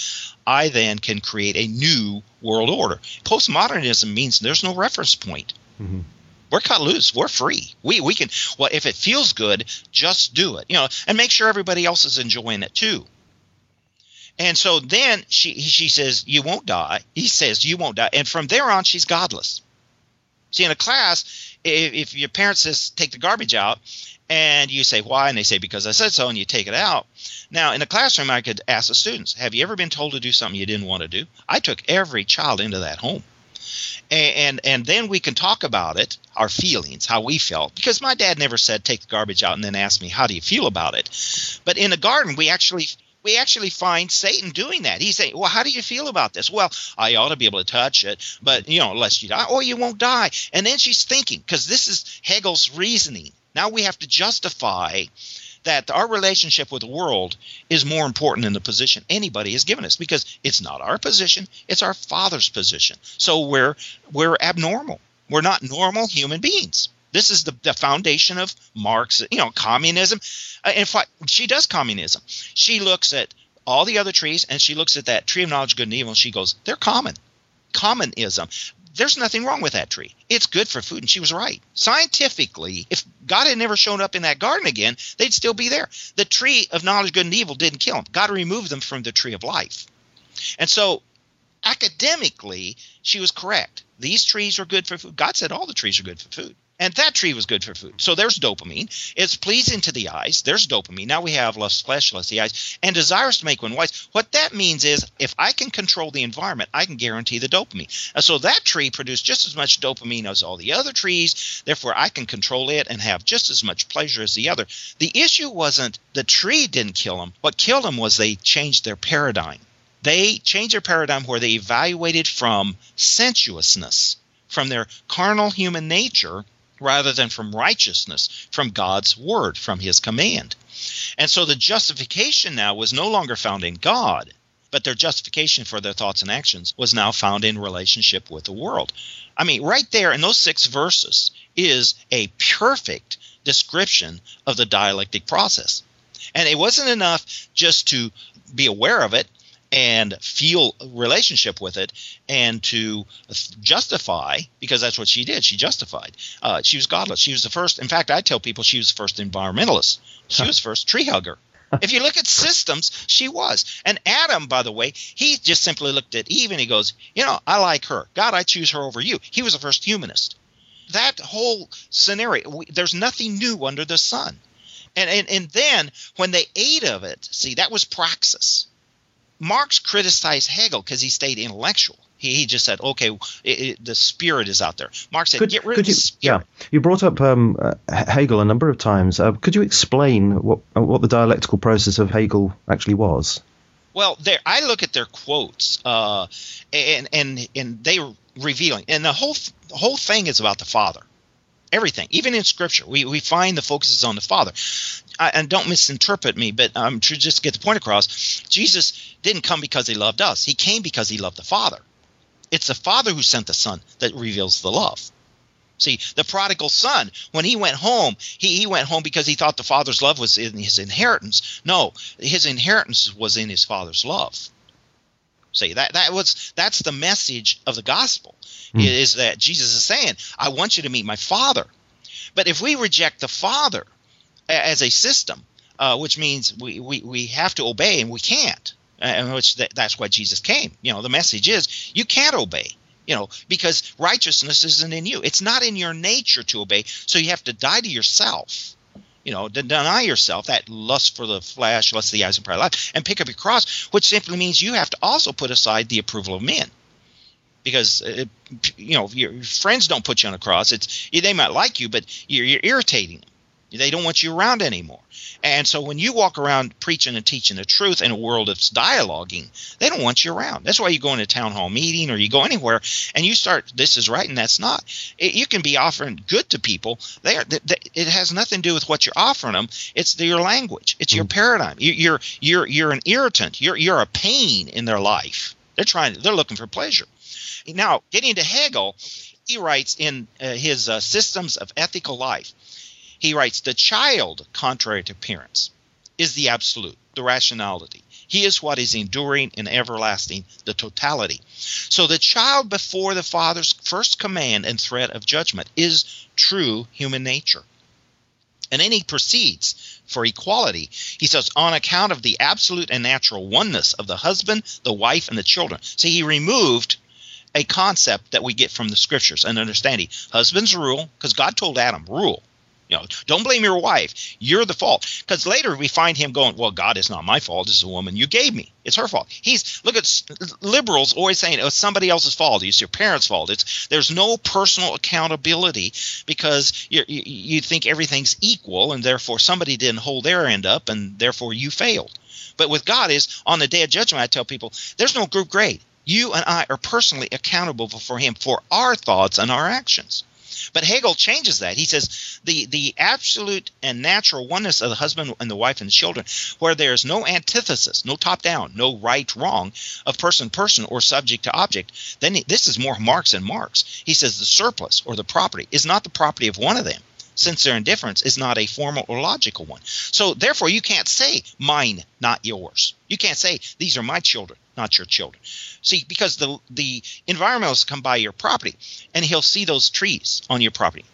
I then can create a new world order. Postmodernism means there's no reference point. Mm-hmm. We're cut loose. We're free. We we can well if it feels good, just do it. You know, and make sure everybody else is enjoying it too. And so then she she says, "You won't die." He says, "You won't die." And from there on, she's godless. See, in a class, if, if your parent says, "Take the garbage out," and you say why and they say because i said so and you take it out now in the classroom i could ask the students have you ever been told to do something you didn't want to do i took every child into that home and, and and then we can talk about it our feelings how we felt because my dad never said take the garbage out and then ask me how do you feel about it but in the garden we actually we actually find Satan doing that. He's saying, Well, how do you feel about this? Well, I ought to be able to touch it, but you know, unless you die, or you won't die. And then she's thinking, because this is Hegel's reasoning. Now we have to justify that our relationship with the world is more important than the position anybody has given us because it's not our position, it's our Father's position. So we're we're abnormal. We're not normal human beings. This is the, the foundation of Marx, you know, communism. Uh, in fact, she does communism. She looks at all the other trees and she looks at that tree of knowledge, good and evil, and she goes, they're common. Commonism. There's nothing wrong with that tree. It's good for food, and she was right. Scientifically, if God had never shown up in that garden again, they'd still be there. The tree of knowledge, good and evil didn't kill them. God removed them from the tree of life. And so academically, she was correct. These trees are good for food. God said all the trees are good for food. And that tree was good for food. So there's dopamine. It's pleasing to the eyes. There's dopamine. Now we have less flesh, less the eyes, and desires to make one wise. What that means is if I can control the environment, I can guarantee the dopamine. And so that tree produced just as much dopamine as all the other trees. Therefore, I can control it and have just as much pleasure as the other. The issue wasn't the tree didn't kill them. What killed them was they changed their paradigm. They changed their paradigm where they evaluated from sensuousness, from their carnal human nature rather than from righteousness, from God's word, from his command. And so the justification now was no longer found in God, but their justification for their thoughts and actions was now found in relationship with the world. I mean, right there in those six verses is a perfect description of the dialectic process. And it wasn't enough just to be aware of it and feel relationship with it and to justify because that's what she did she justified. Uh, she was godless. She was the first in fact i tell people she was the first environmentalist. She was first tree hugger. If you look at systems she was. And adam by the way he just simply looked at eve and he goes you know i like her. God i choose her over you. He was the first humanist. That whole scenario we, there's nothing new under the sun. And, and and then when they ate of it see that was praxis Marx criticized Hegel because he stayed intellectual. He, he just said, okay, it, it, the spirit is out there. Marx said, could, get rid of you, the spirit. Yeah, you brought up um, uh, Hegel a number of times. Uh, could you explain what uh, what the dialectical process of Hegel actually was? Well, there I look at their quotes, uh, and and and they are revealing, and the whole the whole thing is about the Father everything even in scripture we, we find the focus is on the father I, and don't misinterpret me but um, to just get the point across jesus didn't come because he loved us. He came because he loved the father. It's the father who sent the son that reveals the love. See the prodigal son when he went home he, he went home because he thought the father's love was in his inheritance. No his inheritance was in his father's love. See that that was that's the message of the gospel mm. is that Jesus is saying, I want you to meet my Father. But if we reject the Father as a system, uh, which means we, we, we have to obey and we can't, uh, which th- that's why Jesus came. You know, the message is you can't obey you know because righteousness isn't in you it's not in your nature to obey so you have to die to yourself you know to deny yourself that lust for the flesh lust of the eyes and pride of life and pick up your cross which simply means you have to also put aside the approval of men because it, you know your friends don't put you on a cross. It's they might like you, but you're, you're irritating them. They don't want you around anymore. And so when you walk around preaching and teaching the truth in a world that's dialoguing, they don't want you around. That's why you go in a town hall meeting or you go anywhere and you start, this is right and that's not. It, you can be offering good to people. They are, they, it has nothing to do with what you're offering them. It's the, your language. It's your mm. paradigm. You, you're you're you're an irritant. You're you're a pain in their life. They're trying. They're looking for pleasure. Now, getting to Hegel, he writes in uh, his uh, Systems of Ethical Life, he writes, The child, contrary to parents, is the absolute, the rationality. He is what is enduring and everlasting, the totality. So the child before the father's first command and threat of judgment is true human nature. And then he proceeds for equality. He says, on account of the absolute and natural oneness of the husband, the wife, and the children. See, he removed a concept that we get from the scriptures and understanding. Husbands rule because God told Adam, rule. Know, don't blame your wife. You're the fault. Because later we find him going, well, God is not my fault. It's a woman you gave me. It's her fault. He's look at liberals always saying oh, it's somebody else's fault. It's your parents' fault. It's there's no personal accountability because you you think everything's equal and therefore somebody didn't hold their end up and therefore you failed. But with God is on the day of judgment, I tell people there's no group grade you and I are personally accountable for Him for our thoughts and our actions. But Hegel changes that. He says the the absolute and natural oneness of the husband and the wife and the children, where there is no antithesis, no top down, no right wrong of person person or subject to object. Then this is more Marx than Marx. He says the surplus or the property is not the property of one of them since their indifference is not a formal or logical one. So therefore you can't say mine, not yours. You can't say these are my children, not your children. See, because the the environmentalists come by your property and he'll see those trees on your property.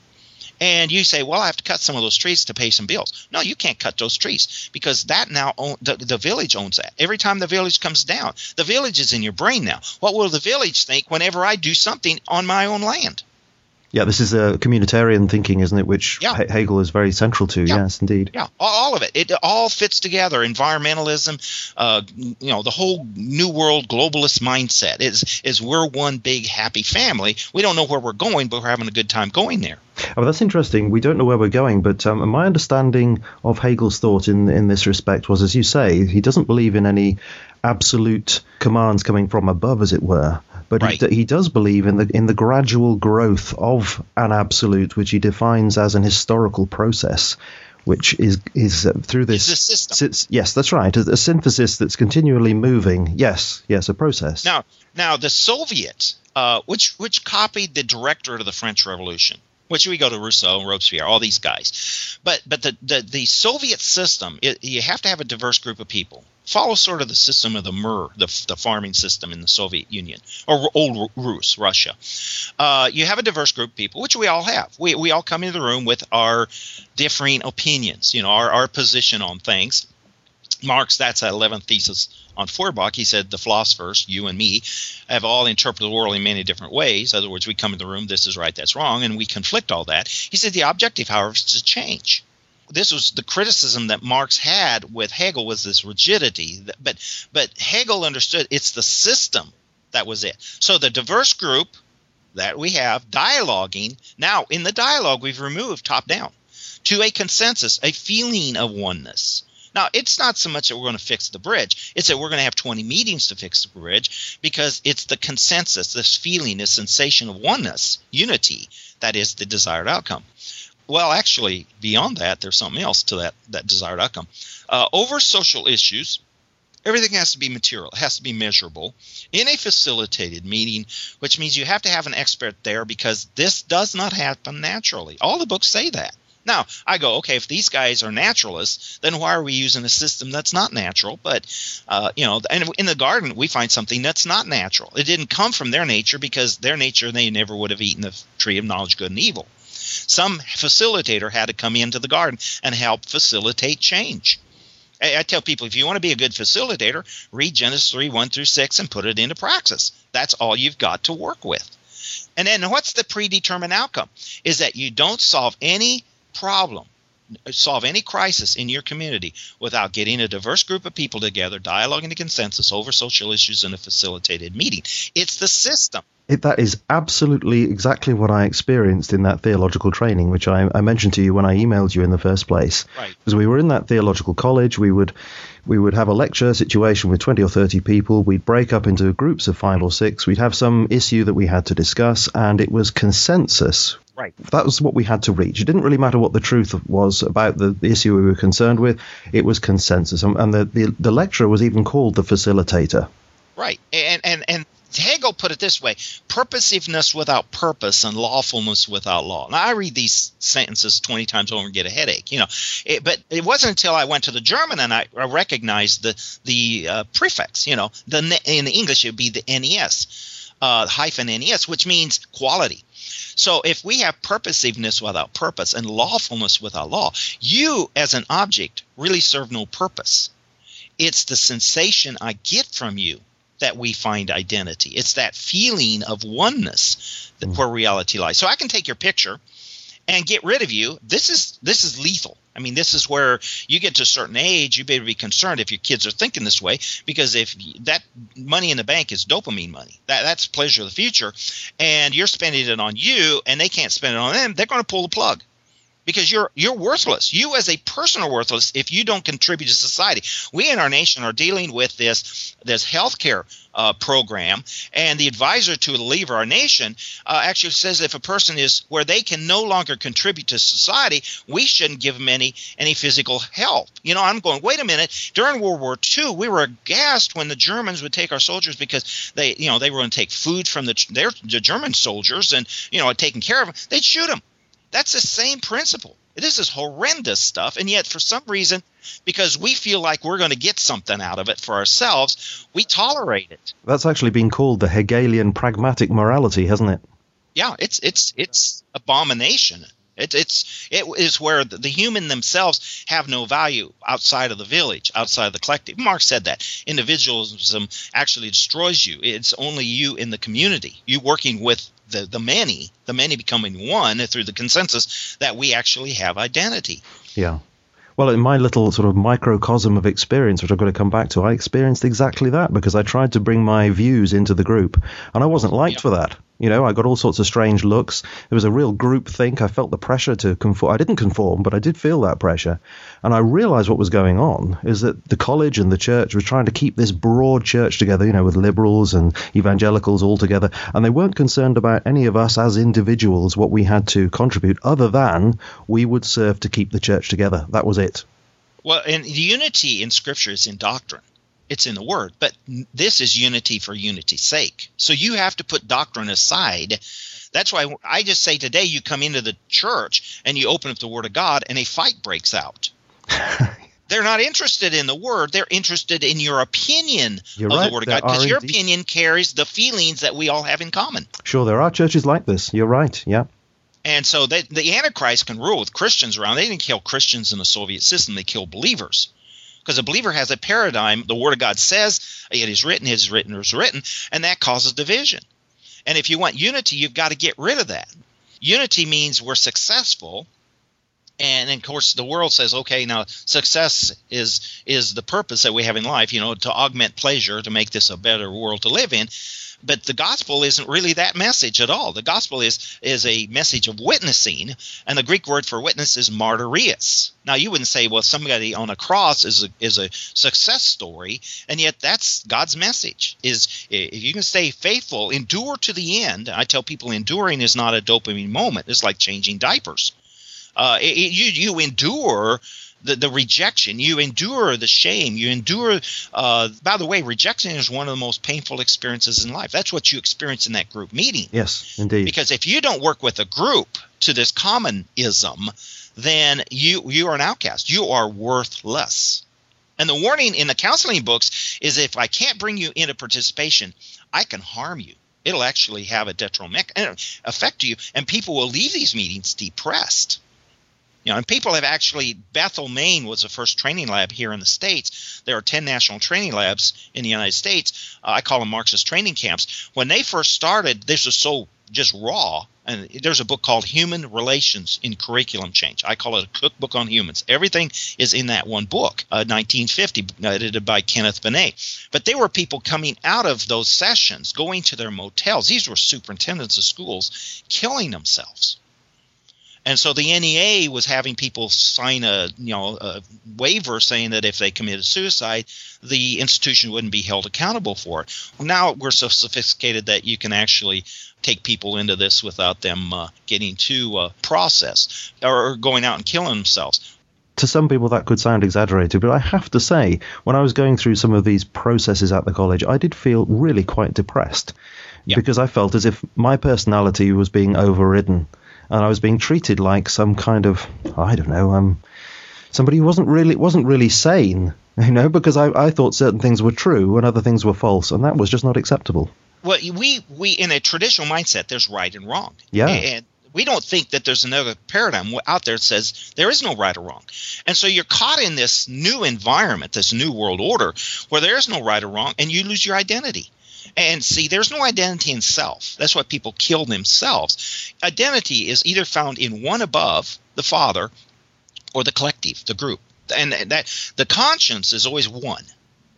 And you say, well, I have to cut some of those trees to pay some bills. No, you can't cut those trees because that now own, the, the village owns that. Every time the village comes down, the village is in your brain now. What will the village think whenever I do something on my own land? Yeah, this is a communitarian thinking, isn't it? Which yeah. Hegel is very central to. Yeah. Yes, indeed. Yeah, all of it. It all fits together. Environmentalism, uh, you know, the whole New World globalist mindset is is we're one big happy family. We don't know where we're going, but we're having a good time going there. Oh, that's interesting. We don't know where we're going, but um, my understanding of Hegel's thought in in this respect was, as you say, he doesn't believe in any absolute commands coming from above, as it were. But right. he, he does believe in the in the gradual growth of an absolute, which he defines as an historical process, which is is uh, through this system. yes, that's right. A, a, synthesis that's continually moving. Yes, yes, a process. Now, now the Soviets, uh, which which copied the director of the French Revolution, which we go to Rousseau and Robespierre, all these guys. But but the the, the Soviet system, it, you have to have a diverse group of people. Follow sort of the system of the Mir, the, the farming system in the Soviet Union or old Rus, Russia. Uh, you have a diverse group of people, which we all have. We we all come into the room with our differing opinions, you know, our our position on things. Marx, that's an 11th thesis on Feuerbach, he said the philosophers, you and me, have all interpreted the world in many different ways. In other words, we come in the room, this is right, that's wrong, and we conflict all that. He said the objective, however, is to change. This was the criticism that Marx had with Hegel was this rigidity, but but Hegel understood it's the system that was it. So the diverse group that we have dialoguing now in the dialogue we've removed top down to a consensus, a feeling of oneness now, it's not so much that we're going to fix the bridge, it's that we're going to have 20 meetings to fix the bridge because it's the consensus, this feeling, this sensation of oneness, unity, that is the desired outcome. Well, actually, beyond that, there's something else to that, that desired outcome. Uh, over social issues, everything has to be material, it has to be measurable in a facilitated meeting, which means you have to have an expert there because this does not happen naturally. All the books say that. Now, I go, okay, if these guys are naturalists, then why are we using a system that's not natural? But, uh, you know, and in the garden, we find something that's not natural. It didn't come from their nature because their nature, they never would have eaten the tree of knowledge, good and evil. Some facilitator had to come into the garden and help facilitate change. I, tell people if you want to be a good facilitator, read Genesis 3 1 through 6 and put it into praxis. That's all you've got to work with. And then what's the predetermined outcome? Is that you don't solve any problem solve any crisis in your community without getting a diverse group of people together, dialoguing to consensus over social issues in a facilitated meeting. It's the system. It, that is absolutely exactly what I experienced in that theological training, which I, I, mentioned to you when I emailed you in the first place. Right. Because we were in that theological college, we would we would have a lecture situation with 20 or 30 people. We'd break up into groups of five or six. We'd have some issue that we had to discuss, and it was consensus Right. That was what we had to reach. It didn't really matter what the truth was about the, the issue we were concerned with. It was consensus, and the, the, the lecturer was even called the facilitator. Right, and and and Hegel put it this way: purposiveness without purpose and lawfulness without law. Now I read these sentences twenty times over and get a headache, you know. It, but it wasn't until I went to the German and I, I recognized the the uh, prefix. You know, the in English it would be the nes uh, hyphen nes, which means quality. So if we have purposiveness without purpose and lawfulness without law, you as an object really serve no purpose. It's the sensation I get from you that we find identity. It's that feeling of oneness that, mm. where reality lies. So I can take your picture and get rid of you. This is this is lethal. I mean, this is where you get to a certain age, you better be concerned if your kids are thinking this way, because if that money in the bank is dopamine money, that, that's pleasure of the future, and you're spending it on you, and they can't spend it on them, they're going to pull the plug because you're you're worthless. You as a person are worthless if you don't contribute to society. We in our nation are dealing with this this healthcare uh, program, and the advisor to leave our nation uh, actually says if a person is where they can no longer contribute to society, we shouldn't give them any any physical help. You know, I'm going. Wait a minute. During World War II, we were aghast when the Germans would take our soldiers because they, you know, they were going to take food from the their the German soldiers and you know taking care of them. They'd shoot them. That's the same principle. This is horrendous stuff, and yet for some reason, because we feel like we're going to get something out of it for ourselves, we tolerate it. That's actually been called the Hegelian pragmatic morality, hasn't it? Yeah, it's it's it's abomination. It, it's it is where the, the, human themselves have no value outside of the village, outside of the collective. Marx said that individualism actually destroys you. It's only you in the community, you working with the, the many, the many becoming one through the consensus that we actually have identity. Yeah. Well, in my little sort of microcosm of experience, which I've got to come back to, I experienced exactly that because I tried to bring my views into the group, and I wasn't liked yeah. for that. You know, I got all sorts of strange looks. There was a real group think. I felt the pressure to conform. I didn't conform, but I did feel that pressure. And I realized what was going on is that the college and the church was trying to keep this broad church together, you know, with liberals and evangelicals all together. And they weren't concerned about any of us as individuals, what we had to contribute, other than we would serve to keep the church together. That was it. Well, and the unity in Scripture is in doctrine it's in the word but this is unity for unity's sake. So you have to put doctrine aside. That's why i just say today you come into the church and you open up the word of god and a fight breaks out. They're not interested in the word. They're interested in your opinion You're of right, the word of god because your opinion carries the feelings that we all have in common. Sure there are churches like this. You're right. Yeah. And so they, the Antichrist can rule with Christians around. They didn't kill Christians in the Soviet system; they killed believers because a believer has a paradigm. The Word of God says it is written, it is written, it is written, and that causes division. And if you want unity, you've got to get rid of that. Unity means we're successful, and of course the world says, okay, now success is is the purpose that we have in life, you know, to augment pleasure, to make this a better world to live in but the gospel isn't really that message at all. The gospel is is a message of witnessing, and the Greek word for witness is martyrios. Now you wouldn't say, well, somebody on a cross is a, is a success story, and yet that's God's message. Is if you can stay faithful, endure to the end. I tell people enduring is not a dopamine moment. It's like changing diapers. Uh, it, you you endure the, the rejection. You endure the shame. You endure. Uh, by the way, rejection is one of the most painful experiences in life. That's what you experience in that group meeting. Yes, indeed. Because if you don't work with a group to this commonism, then you you are an outcast. You are worthless. And the warning in the counseling books is if I can't bring you into participation, I can harm you. It'll actually have a detrimental effect to you, and people will leave these meetings depressed. You know, and people have actually Bethel, Maine was the first training lab here in the states. There are ten national training labs in the United States. Uh, I call them Marxist training camps. When they first started, this was so just raw. And there's a book called Human Relations in Curriculum Change. I call it a cookbook on humans. Everything is in that one book, uh, 1950, edited by Kenneth Benne. But there were people coming out of those sessions, going to their motels. These were superintendents of schools, killing themselves and so the NEA was having people sign a you know a waiver saying that if they committed suicide, the institution wouldn't be held accountable for it. Now we're so sophisticated that you can actually take people into this without them uh, getting to uh, process or going out and killing themselves. To some people, that could sound exaggerated, but I have to say, when I was going through some of these processes at the college, I did feel really quite depressed yeah. because I felt as if my personality was being overridden and I was being treated like some kind of I don't know um somebody who wasn't really wasn't really sane you know because I, I thought certain things were true and other things were false and that was just not acceptable well we we in a traditional mindset there's right and wrong yeah and we don't think that there's another paradigm out there that says there is no right or wrong. And so you're caught in this new environment, this new world order, where there is no right or wrong, and you lose your identity. And see, there's no identity in self. That's why people kill themselves. Identity is either found in one above, the Father, or the collective, the group. And that the conscience is always one.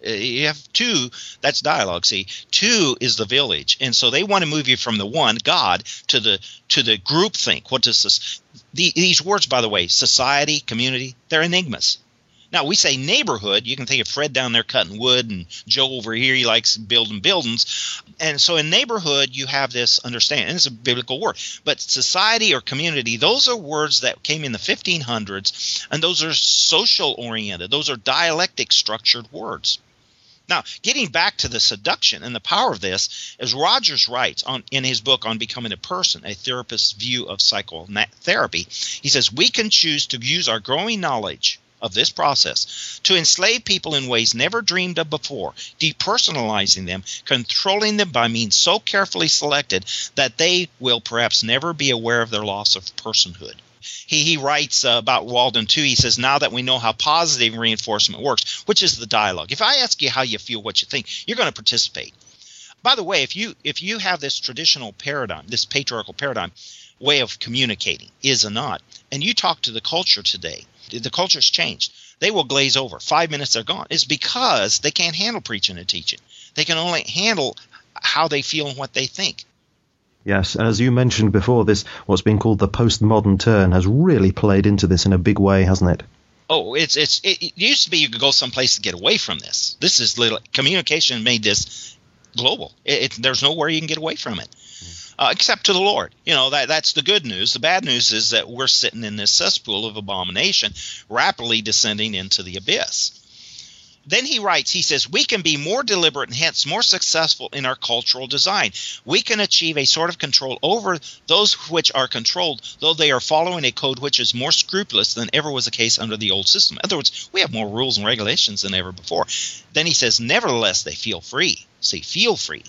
Uh, you have two that's dialogue see two is the village and so they want to move you from the one god to the to the group think what does this The, these words, by the way, society, community, they're enigmas. Now we say neighborhood. You can think of Fred down there cutting wood, and Joe over here he likes building buildings. And so in neighborhood you have this understanding. And it's a biblical word, but society or community, those are words that came in the 1500s, and those are social oriented. Those are dialectic structured words. Now, getting back to the seduction and the power of this, as Rogers writes on, in his book on becoming a person, a therapist's view of psychotherapy, he says we can choose to use our growing knowledge of this process to enslave people in ways never dreamed of before, depersonalizing them, controlling them by means so carefully selected that they will perhaps never be aware of their loss of personhood. He, he writes uh, about Walden Two. He says, Now that we know how positive reinforcement works, which is the dialogue, if I ask you how you feel, what you think, you're going to participate. By the way, if you if you have this traditional paradigm, this patriarchal paradigm way of communicating, is or not, and you talk to the culture today, the culture's changed. They will glaze over. Five minutes, they're gone. It's because they can't handle preaching and teaching. They can only handle how they feel and what they think. Yes, and as you mentioned before, this what's been called the postmodern turn has really played into this in a big way, hasn't it? Oh, it's it's it, used to be you could go someplace to get away from this. This is little communication made this global. It, it, there's nowhere you can get away from it uh, except to the Lord. You know, that, that's the good news. The bad news is that we're sitting in this cesspool of abomination, rapidly descending into the abyss. Then he writes, he says, we can be more deliberate and hence more successful in our cultural design. We can achieve a sort of control over those which are controlled, though they are following a code which is more scrupulous than ever was the case under the old system. In other words, we have more rules and regulations than ever before. Then he says, nevertheless, they feel free. See, feel free.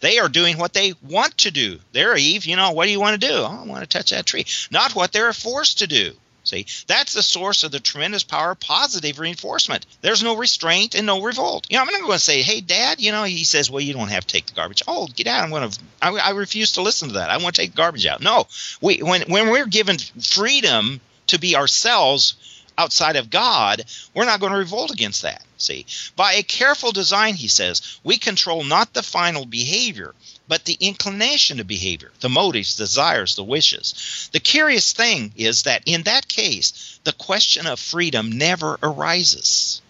They are doing what they want to do. They're Eve, you know, what do you want to do? Oh, I want to touch that tree. Not what they're forced to do. See, that's the source of the tremendous power of positive reinforcement. There's no restraint and no revolt. You know, I'm not going to say, "Hey, Dad," you know, he says, "Well, you don't have to take the garbage." Oh, get out! I'm going to. I, I refuse to listen to that. I want to take garbage out. No, we when when we're given freedom to be ourselves outside of God, we're not going to revolt against that. See, by a careful design, he says, we control not the final behavior, but the inclination of behavior, the motives, desires, the wishes. The curious thing is that in that case, the question of freedom never arises.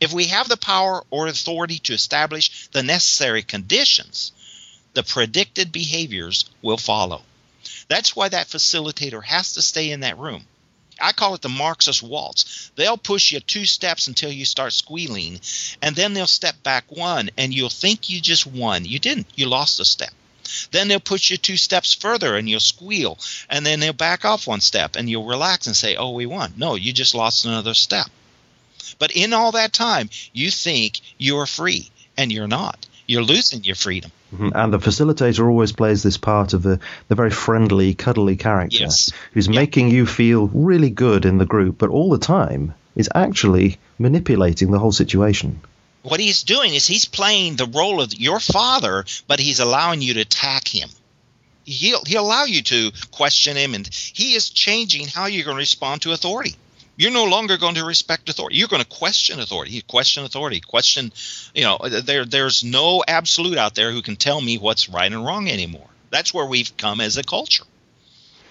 If we have the power or authority to establish the necessary conditions, the predicted behaviors will follow. That's why that facilitator has to stay in that room. I call it the Marxist waltz. They'll push you two steps until you start squealing, and then they'll step back one, and you'll think you just won. You didn't, you lost a step. Then they'll push you two steps further and you'll squeal, and then they'll back off one step and you'll relax and say, Oh, we won. No, you just lost another step. But in all that time, you think you're free, and you're not. You're losing your freedom. Mm-hmm. And the facilitator always plays this part of the, the very friendly, cuddly character yes. who's yep. making you feel really good in the group, but all the time is actually manipulating the whole situation. What he's doing is he's playing the role of your father, but he's allowing you to attack him. He'll, he'll allow you to question him, and he is changing how you're going to respond to authority you're no longer going to respect authority. You're going to question authority. You question authority. Question, you know, there there's no absolute out there who can tell me what's right and wrong anymore. That's where we've come as a culture.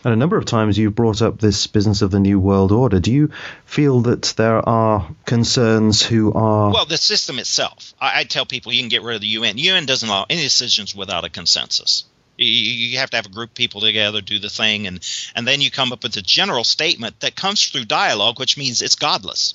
And a number of times you've brought up this business of the New World Order. Do you feel that there are concerns who are. Well, the system itself. I, I tell people you can get rid of the UN. UN doesn't allow any decisions without a consensus. You have to have a group of people together, do the thing, and and then you come up with a general statement that comes through dialogue, which means it's godless.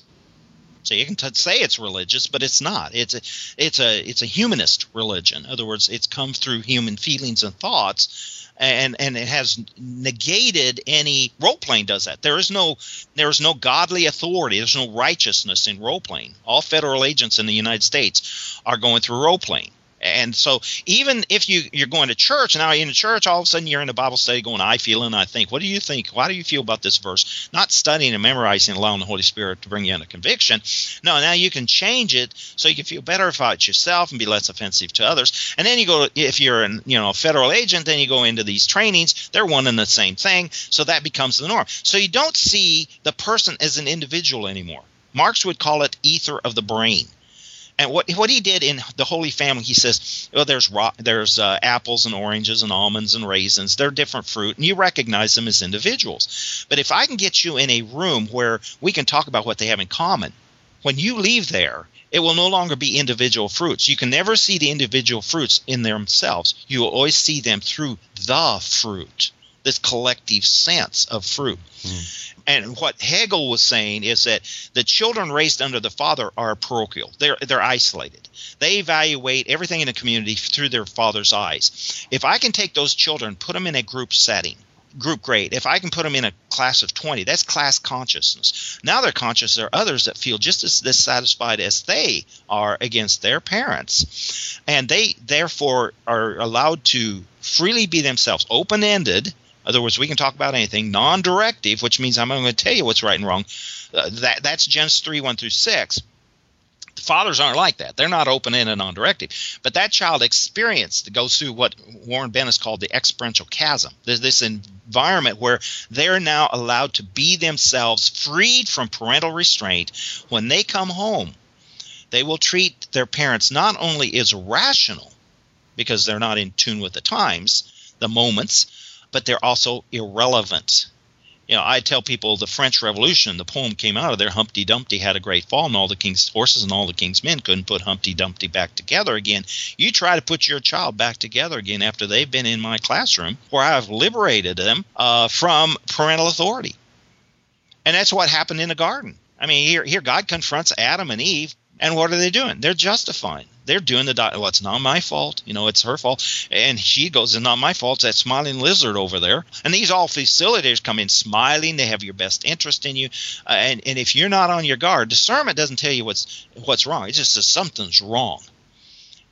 So you can t- say it's religious, but it's not. It's a it's a it's a humanist religion. In other words, it's come through human feelings and thoughts, and and it has negated any role playing. Does that? There is no there is no godly authority. There's no righteousness in role playing. All federal agents in the United States are going through role playing. And so even if you you're going to church now in a church, all of a sudden you're in a Bible study going, I feel and I think. What do you think? Why do you feel about this verse? Not studying and memorizing, allowing the Holy Spirit to bring you into conviction. No, now you can change it so you can feel better about yourself and be less offensive to others. And then you go if you're an you know a federal agent, then you go into these trainings. They're one and the same thing, so that becomes the norm. So you don't see the person as an individual anymore. Marx would call it ether of the brain And what what he did in the Holy Family, he says, well, there's ro- there's uh, apples and oranges and almonds and raisins. They're different fruit, and you recognize them as individuals. But if I can get you in a room where we can talk about what they have in common, when you leave there, it will no longer be individual fruits. You can never see the individual fruits in themselves. You will always see them through the fruit, this collective sense of fruit. Mm. And what Hegel was saying is that the children raised under the father are parochial. They're they're isolated. They evaluate everything in the community through their father's eyes. If I can take those children, put them in a group setting, group grade. If I can put them in a class of 20, that's class consciousness. Now they're conscious there are others that feel just as dissatisfied as they are against their parents. And they therefore are allowed to freely be themselves, open ended, other words, we can talk about anything. Non-directive, which means I'm going to tell you what's right and wrong. Uh, that that's Genesis three one through six. The fathers aren't like that. They're not open-ended, and non-directive. But that child experienced goes through what Warren Bennis called the experiential chasm. There's this environment where they're now allowed to be themselves, freed from parental restraint. When they come home, they will treat their parents not only as rational, because they're not in tune with the times, the moments, but they're also irrelevant. You know, I tell people the French Revolution, the poem came out of there. Humpty Dumpty had a great fall, and all the king's horses and all the king's men couldn't put Humpty Dumpty back together again. You try to put your child back together again after they've been in my classroom, where I've liberated them uh, from parental authority. And that's what happened in the garden. I mean, here, here God confronts Adam and Eve, and what are they doing? They're justifying. They're doing the well it's not my fault you know it's her fault. And she goes it's not my fault it's that smiling lizard over there. And these all facilitators come in smiling they have your best interest in you. Uh, and, and if you're not on your guard discernment doesn't tell you what's what's wrong. It just says something's wrong.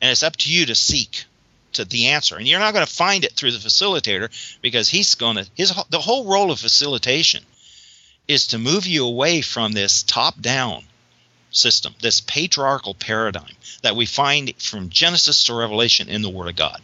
And it's up to you to seek to the answer. And you're not going to find it through the facilitator because he's going to his the whole role of facilitation is to move you away from this top down system, this patriarchal paradigm that we find from Genesis to Revelation in the Word of God.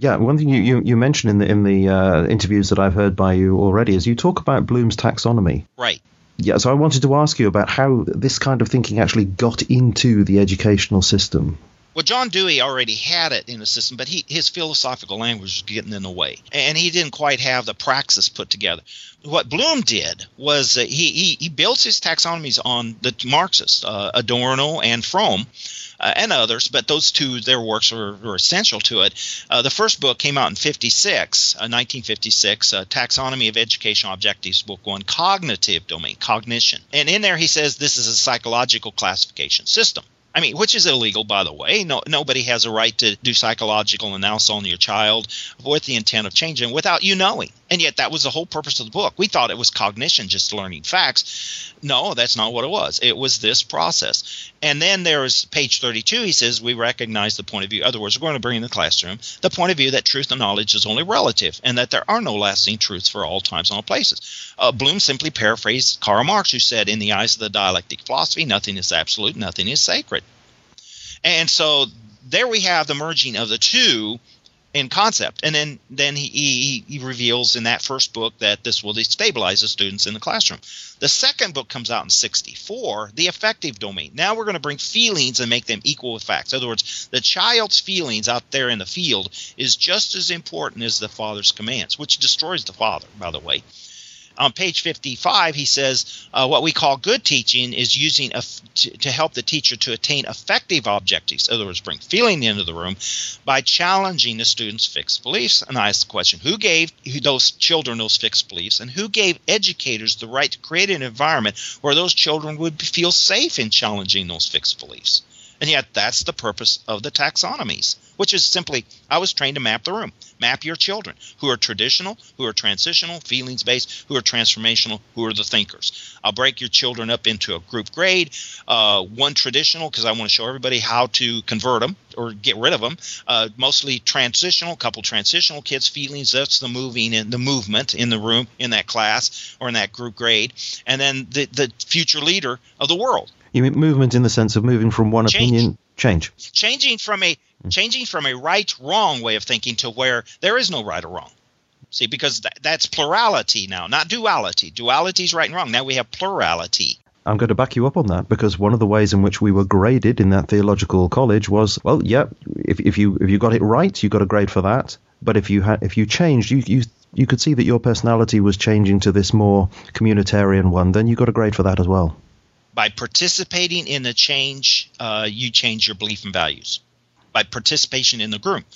Yeah, one thing you, you, you mentioned in the in the uh, interviews that I've heard by you already is you talk about Bloom's taxonomy. Right. Yeah, so I wanted to ask you about how this kind of thinking actually got into the educational system. Well, John Dewey already had it in the system, but he, his philosophical language was getting in the way, and he didn't quite have the praxis put together. What Bloom did was uh, he, he, he built his taxonomies on the Marxists, uh, Adorno and Fromm. Uh, and others, but those two, their works were, were essential to it. Uh, the first book came out in 56, 1956, uh, Taxonomy of Educational Objectives, Book One, Cognitive Domain, Cognition. And in there he says this is a psychological classification system. I mean, which is illegal, by the way. No, nobody has a right to do psychological analysis on your child with the intent of changing without you knowing. And yet, that was the whole purpose of the book. We thought it was cognition, just learning facts. No, that's not what it was. It was this process. And then there's page 32. He says, We recognize the point of view. In other words, we're going to bring in the classroom the point of view that truth and knowledge is only relative and that there are no lasting truths for all times and all places. Uh, Bloom simply paraphrased Karl Marx, who said, In the eyes of the dialectic philosophy, nothing is absolute, nothing is sacred. And so there we have the merging of the two in concept. And then then he, he, he reveals in that first book that this will destabilize the students in the classroom. The second book comes out in 64, the affective domain. Now we're going to bring feelings and make them equal with facts. In other words, the child's feelings out there in the field is just as important as the father's commands, which destroys the father, by the way on page 55, he says uh, what we call good teaching is using a, to, to, help the teacher to attain effective objectives. In other words, bring feeling into the room by challenging the students' fixed beliefs. And I ask the question who gave those children those fixed beliefs, and who gave educators the right to create an environment where those children would feel safe in challenging those fixed beliefs? And yet, that's the purpose of the taxonomies, which is simply I was trained to map the room. Map your children who are traditional, who are transitional, feelings based, who are transformational, who are the thinkers. I'll break your children up into a group grade, uh, one traditional, because I want to show everybody how to convert them or get rid of them. Uh, mostly transitional, a couple transitional kids, feelings. That's the moving and the movement in the room, in that class or in that group grade. And then the, the future leader of the world you mean movement in the sense of moving from one change. opinion change changing from a mm. changing from a right wrong way of thinking to where there is no right or wrong see because th- that's plurality now not duality duality is right and wrong now we have plurality I'm going to back you up on that because one of the ways in which we were graded in that theological college was, well, yeah, if, if you if you got it right, you got a grade for that. But if you had if you changed, you you you could see that your personality was changing to this more communitarian one, then you got a grade for that as well. By participating in the change, uh, you change your belief and values. By participation in the group.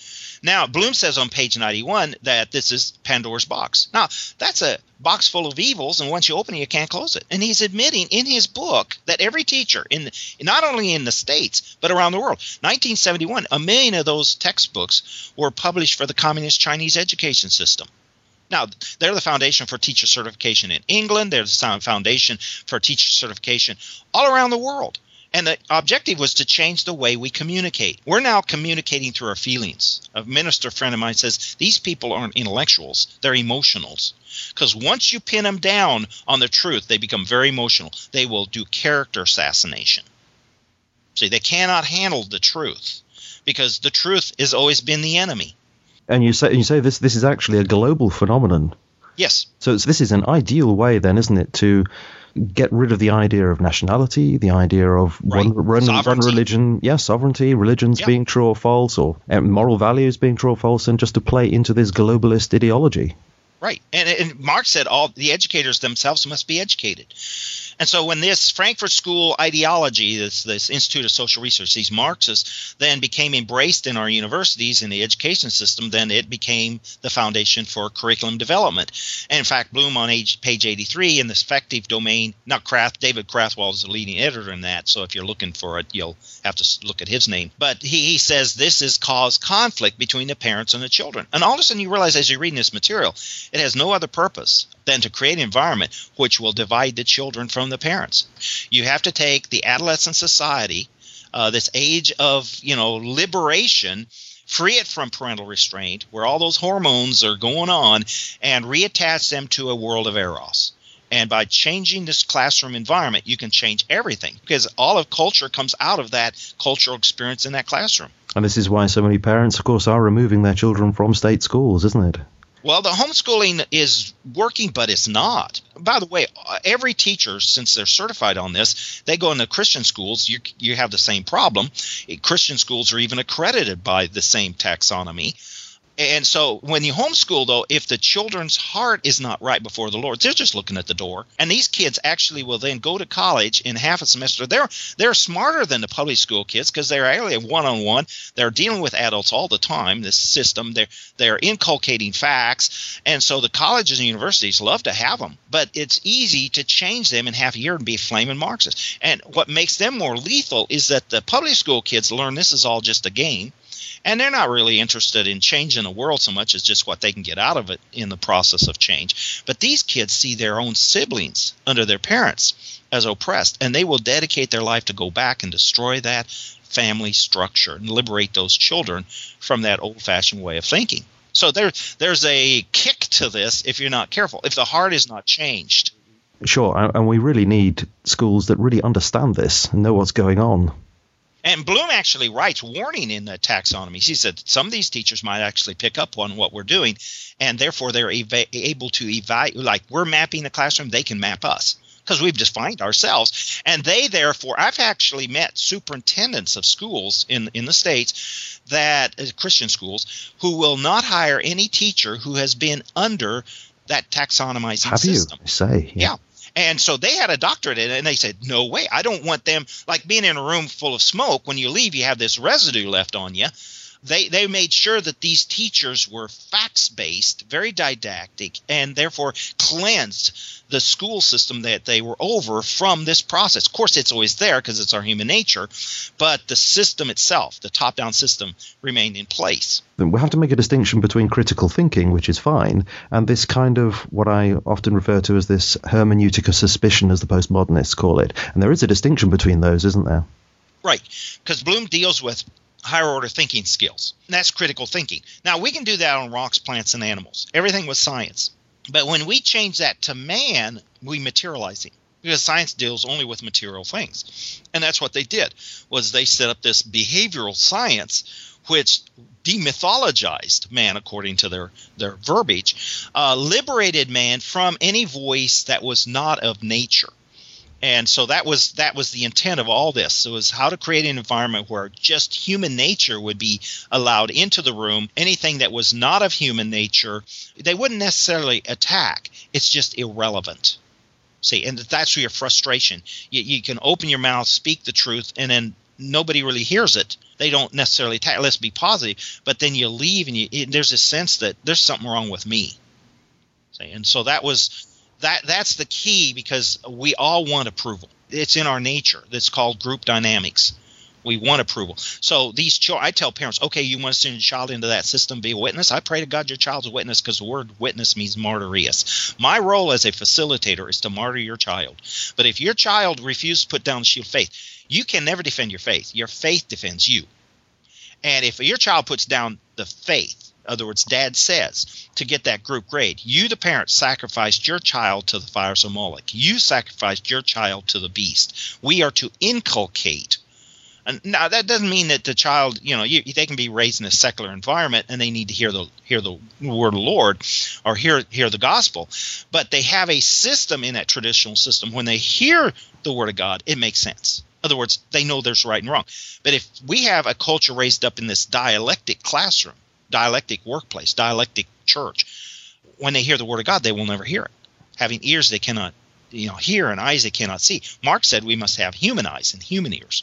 Now, Bloom says on page 91 that this is Pandora's box. Now, that's a box full of evils, and once you open it, you can't close it. And he's admitting in his book that every teacher, in not only in the states but around the world, 1971, a million of those textbooks were published for the communist Chinese education system. Now, they're the foundation for teacher certification in England. They're the foundation for teacher certification all around the world. And the objective was to change the way we communicate. We're now communicating through our feelings. A minister friend of mine says these people aren't intellectuals, they're emotionals. Because once you pin them down on the truth, they become very emotional. They will do character assassination. See, they cannot handle the truth because the truth has always been the enemy. And you say you say this this is actually a global phenomenon. Yes. So this is an ideal way, then, isn't it, to get rid of the idea of nationality, the idea of right. one, one, one, religion, yes, yeah, sovereignty, religions yeah. being true or false, or moral values being true or false, and just to play into this globalist ideology. Right, and, and Marx said all the educators themselves must be educated. And so when this Frankfurt School ideology, this, this Institute of Social Research, these Marxists then became embraced in our universities in the education system, then it became the foundation for curriculum development. And in fact, Bloom on age, page 83 in the affective domain, not Krath, David Krathwohl is the leading editor in that. So if you're looking for it, you'll have to look at his name. But he, he says this has caused conflict between the parents and the children. And all of a sudden you realize as you're reading this material, it has no other purpose than to create an environment which will divide the children from the parents. You have to take the adolescent society, uh, this age of you know liberation, free it from parental restraint, where all those hormones are going on, and reattach them to a world of eros. And by changing this classroom environment, you can change everything because all of culture comes out of that cultural experience in that classroom. And this is why so many parents, of course, are removing their children from state schools, isn't it? Well, the homeschooling is working, but it's not. By the way, every teacher, since they're certified on this, they go into Christian schools. You you have the same problem. Christian schools are even accredited by the same taxonomy. And so when you homeschool, though, if the children's heart is not right before the Lord, they're just looking at the door. And these kids actually will then go to college in half a semester. They're they're smarter than the public school kids because they're actually one on one. They're dealing with adults all the time. This system, they're they're inculcating facts, and so the colleges and universities love to have them. But it's easy to change them in half a year and be flaming Marxists. And what makes them more lethal is that the public school kids learn this is all just a game and they're not really interested in changing the world so much as just what they can get out of it in the process of change. But these kids see their own siblings under their parents as oppressed, and they will dedicate their life to go back and destroy that family structure and liberate those children from that old fashioned way of thinking. So there, there's a kick to this if you're not careful, if the heart is not changed. Sure, and we really need schools that really understand this and know what's going on. And Bloom actually writes warning in the taxonomy. He said some of these teachers might actually pick up on what we're doing, and therefore they're eva- able to evaluate. Like we're mapping the classroom, they can map us because we've defined ourselves. And they therefore, I've actually met superintendents of schools in in the states that uh, Christian schools who will not hire any teacher who has been under that taxonomizing Have system. You say, yeah. yeah. And so they had a doctorate in it, and they said, no way, I don't want them like being in a room full of smoke. When you leave, you have this residue left on you they they made sure that these teachers were facts based, very didactic, and therefore cleansed the school system that they were over from this process. Of course, it's always there because it's our human nature, but the system itself, the top down system, remained in place. We have to make a distinction between critical thinking, which is fine, and this kind of what I often refer to as this hermeneutic of suspicion, as the postmodernists call it. And there is a distinction between those, isn't there? Right, because Bloom deals with higher order thinking skills. That's critical thinking. Now, we can do that on rocks, plants, and animals. Everything with science. But when we change that to man, we materialize him because science deals only with material things. And that's what they did was they set up this behavioral science which demythologized man according to their their verbiage, uh, liberated man from any voice that was not of nature and so that was that was the intent of all this. It was how to create an environment where just human nature would be allowed into the room. Anything that was not of human nature, they wouldn't necessarily attack. It's just irrelevant. See, and that's where your frustration. You, you can open your mouth, speak the truth, and then nobody really hears it. They don't necessarily attack. Let's be positive, but then you leave, and you, there's a sense that there's something wrong with me. See, and so that was that that's the key because we all want approval. It's in our nature. That's called group dynamics. We want approval. So these children, I tell parents, okay, you want to send your child into that system, be a witness. I pray to God your child's a witness because the word witness means martyrius. My role as a facilitator is to martyr your child. But if your child refuses to put down the shield of faith, you can never defend your faith. Your faith defends you. And if your child puts down the faith, other words, dad says to get that group grade, you, the parent, sacrificed your child to the fires of Moloch. You sacrificed your child to the beast. We are to inculcate. And now that doesn't mean that the child, you know, you, they can be raised in a secular environment and they need to hear the hear the word of the Lord or hear hear the gospel, but they have a system in that traditional system. When they hear the word of God, it makes sense. In other words, they know there's right and wrong. But if we have a culture raised up in this dialectic classroom, dialectic workplace, dialectic church. When they hear the word of God, they will never hear it. Having ears they cannot you know hear and eyes they cannot see. Marx said we must have human eyes and human ears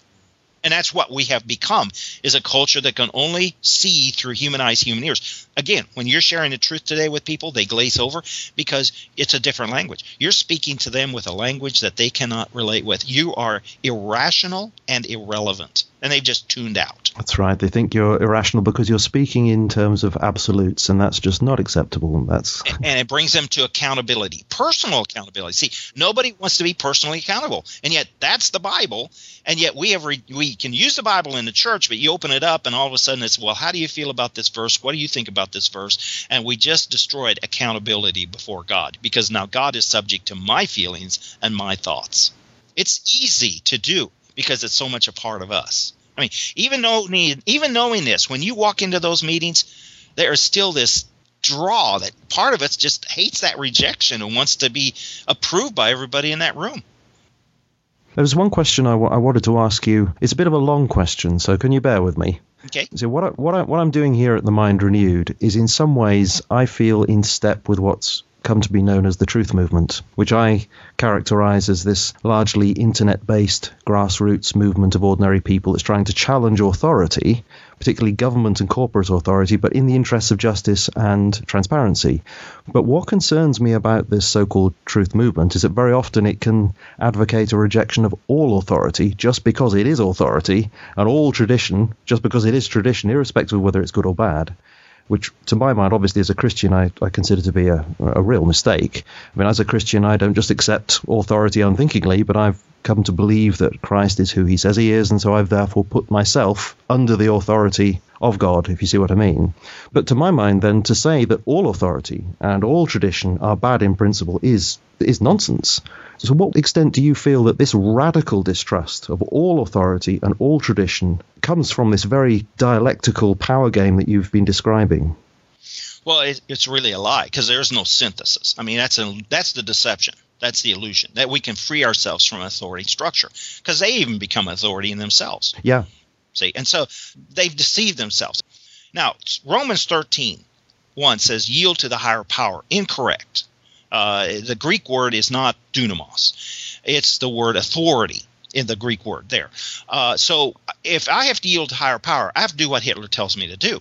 and that's what we have become is a culture that can only see through human eyes human ears again when you're sharing the truth today with people they glaze over because it's a different language you're speaking to them with a language that they cannot relate with you are irrational and irrelevant and they've just tuned out that's right they think you're irrational because you're speaking in terms of absolutes and that's just not acceptable that's and, it brings them to accountability personal accountability see nobody wants to be personally accountable and yet that's the bible and yet we have re- we can use the Bible in the church, but you open it up and all of a sudden it's well, how do you feel about this verse? What do you think about this verse? And we just destroyed accountability before God because now God is subject to my feelings and my thoughts. It's easy to do because it's so much a part of us. I mean, even though even knowing this, when you walk into those meetings, there is still this draw that part of us just hates that rejection and wants to be approved by everybody in that room. There was one question I, w- I wanted to ask you. It's a bit of a long question, so can you bear with me? Okay. So what I, what I, what I'm doing here at the Mind Renewed is in some ways I feel in step with what's come to be known as the truth movement, which I characterize as this largely internet based grassroots movement of ordinary people that's trying to challenge authority, particularly government and corporate authority, but in the interests of justice and transparency. But what concerns me about this so called truth movement is that very often it can advocate a rejection of all authority just because it is authority, and all tradition just because it is tradition, irrespective of whether it's good or bad which to my mind, obviously, as a Christian, I, I consider to be a, a real mistake. I mean, as a Christian, I don't just accept authority unthinkingly, but I've come to believe that Christ is who he says he is, and so I've therefore put myself under the authority of God, if you see what I mean. But to my mind, then, to say that all authority and all tradition are bad in principle is is nonsense. So, what extent do you feel that this radical distrust of all authority and all tradition comes from this very dialectical power game that you've been describing? Well, it, it's really a lie because there's no synthesis. I mean, that's a, that's the deception. That's the illusion that we can free ourselves from authority structure because they even become authority in themselves. Yeah. See, and so they've deceived themselves. Now, Romans 13, 1 says, yield to the higher power. Incorrect. Uh, the Greek word is not dunamos, it's the word authority in the Greek word there. Uh, so if I have to yield to higher power, I have to do what Hitler tells me to do.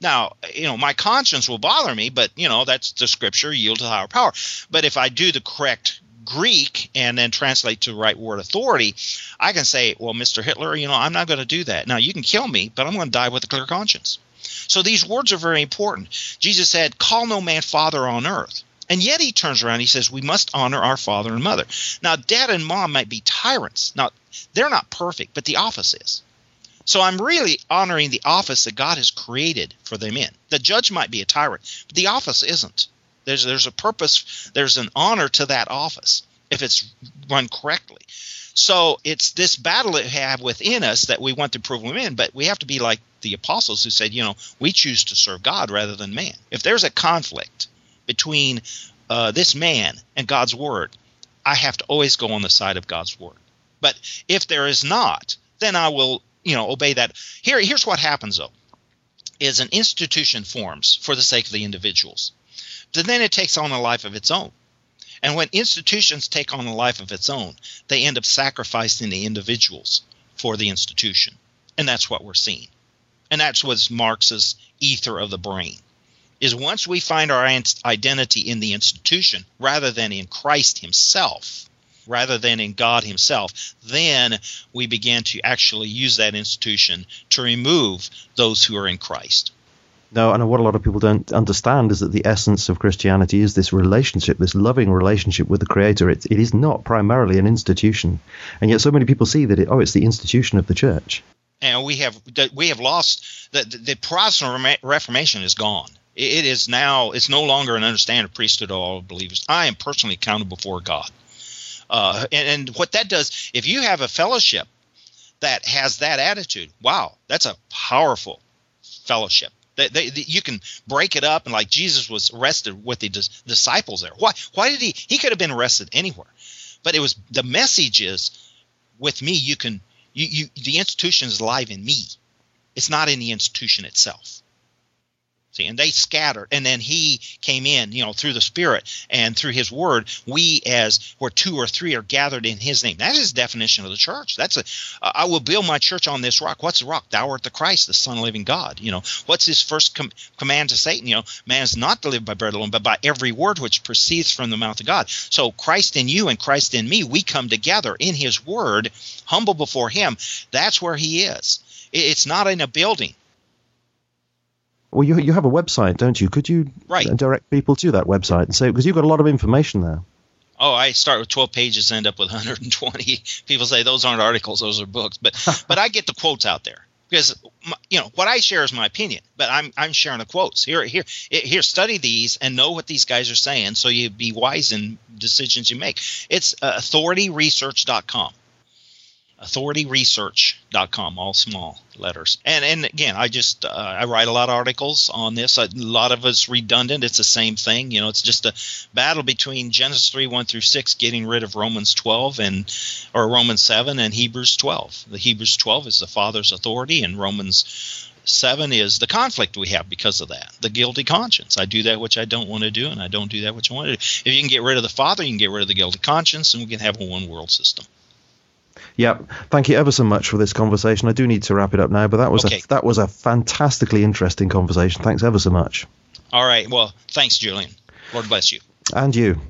Now, you know, my conscience will bother me, but you know, that's the scripture, yield to higher power. But if I do the correct Greek and then translate to the right word authority, I can say, well, Mr. Hitler, you know, I'm not going to do that. Now, you can kill me, but I'm going to die with a clear conscience. So these words are very important. Jesus said, call no man father on earth. And yet he turns around, he says, we must honor our father and mother. Now, dad and mom might be tyrants. Now, they're not perfect, but the office is. So I'm really honoring the office that God has created for them in. The judge might be a tyrant, but the office isn't. There's there's a purpose, there's an honor to that office if it's run correctly. So it's this battle that we have within us that we want to prove them in, but we have to be like the apostles who said, you know, we choose to serve God rather than man. If there's a conflict between uh, this man and God's word, I have to always go on the side of God's word. But if there is not, then I will, you know, obey that. Here, here's what happens though: is an institution forms for the sake of the individuals, but then it takes on a life of its own. And when institutions take on a life of its own, they end up sacrificing the individuals for the institution, and that's what we're seeing. And that's what's Marx's ether of the brain is once we find our identity in the institution rather than in Christ himself, rather than in God himself, then we begin to actually use that institution to remove those who are in Christ. No, and what a lot of people don't understand is that the essence of Christianity is this relationship, this loving relationship with the Creator. It, it is not primarily an institution, and yet so many people see that it, oh, it's the institution of the church. And we have we have lost the the Protestant Reformation is gone it is now it's no longer an understanding of priesthood of all believers. I am personally accountable before God. Uh, and, and what that does, if you have a fellowship that has that attitude, wow, that's a powerful fellowship. They, they, they, you can break it up and like Jesus was arrested with the dis- disciples there. Why? Why did he? He could have been arrested anywhere, but it was the message is with me. You can you, you the institution is alive in me. It's not in the institution itself. See, and they scattered, and then he came in, you know, through the Spirit and through His Word. We, as where two or three are gathered in His name, that is the definition of the church. That's a, uh, I will build my church on this rock. What's the rock? Thou art the Christ, the Son of the living God. You know, what's His first com- command to Satan? You know, man is not to live by bread alone, but by every word which proceeds from the mouth of God. So Christ in you and Christ in me, we come together in His Word, humble before Him. That's where He is. It's not in a building. Well, you you have a website, don't you? Could you right. direct people to that website and say because you've got a lot of information there. Oh, I start with 12 pages, end up with 120. People say those aren't articles; those are books. But but I get the quotes out there because you know what I share is my opinion, but I'm I'm sharing the quotes here here here. Study these and know what these guys are saying, so you be wise in decisions you make. It's uh, authorityresearch.com authorityresearch.com, all small letters. And and again, I just uh, I write a lot of articles on this. A lot of it's redundant. It's the same thing. You know, it's just a battle between Genesis 3 1 through 6, getting rid of Romans 12 and or Romans 7 and Hebrews 12. The Hebrews 12 is the Father's authority, and Romans 7 is the conflict we have because of that the guilty conscience i do that which i don't want to do and i don't do that which i want to do if you can get rid of the father you can get rid of the guilty conscience and we can have a one world system yeah, thank you ever so much for this conversation. I do need to wrap it up now, but that was okay. a that was a fantastically interesting conversation. Thanks ever so much. All right. Well, thanks, Julian. Lord bless you. And you.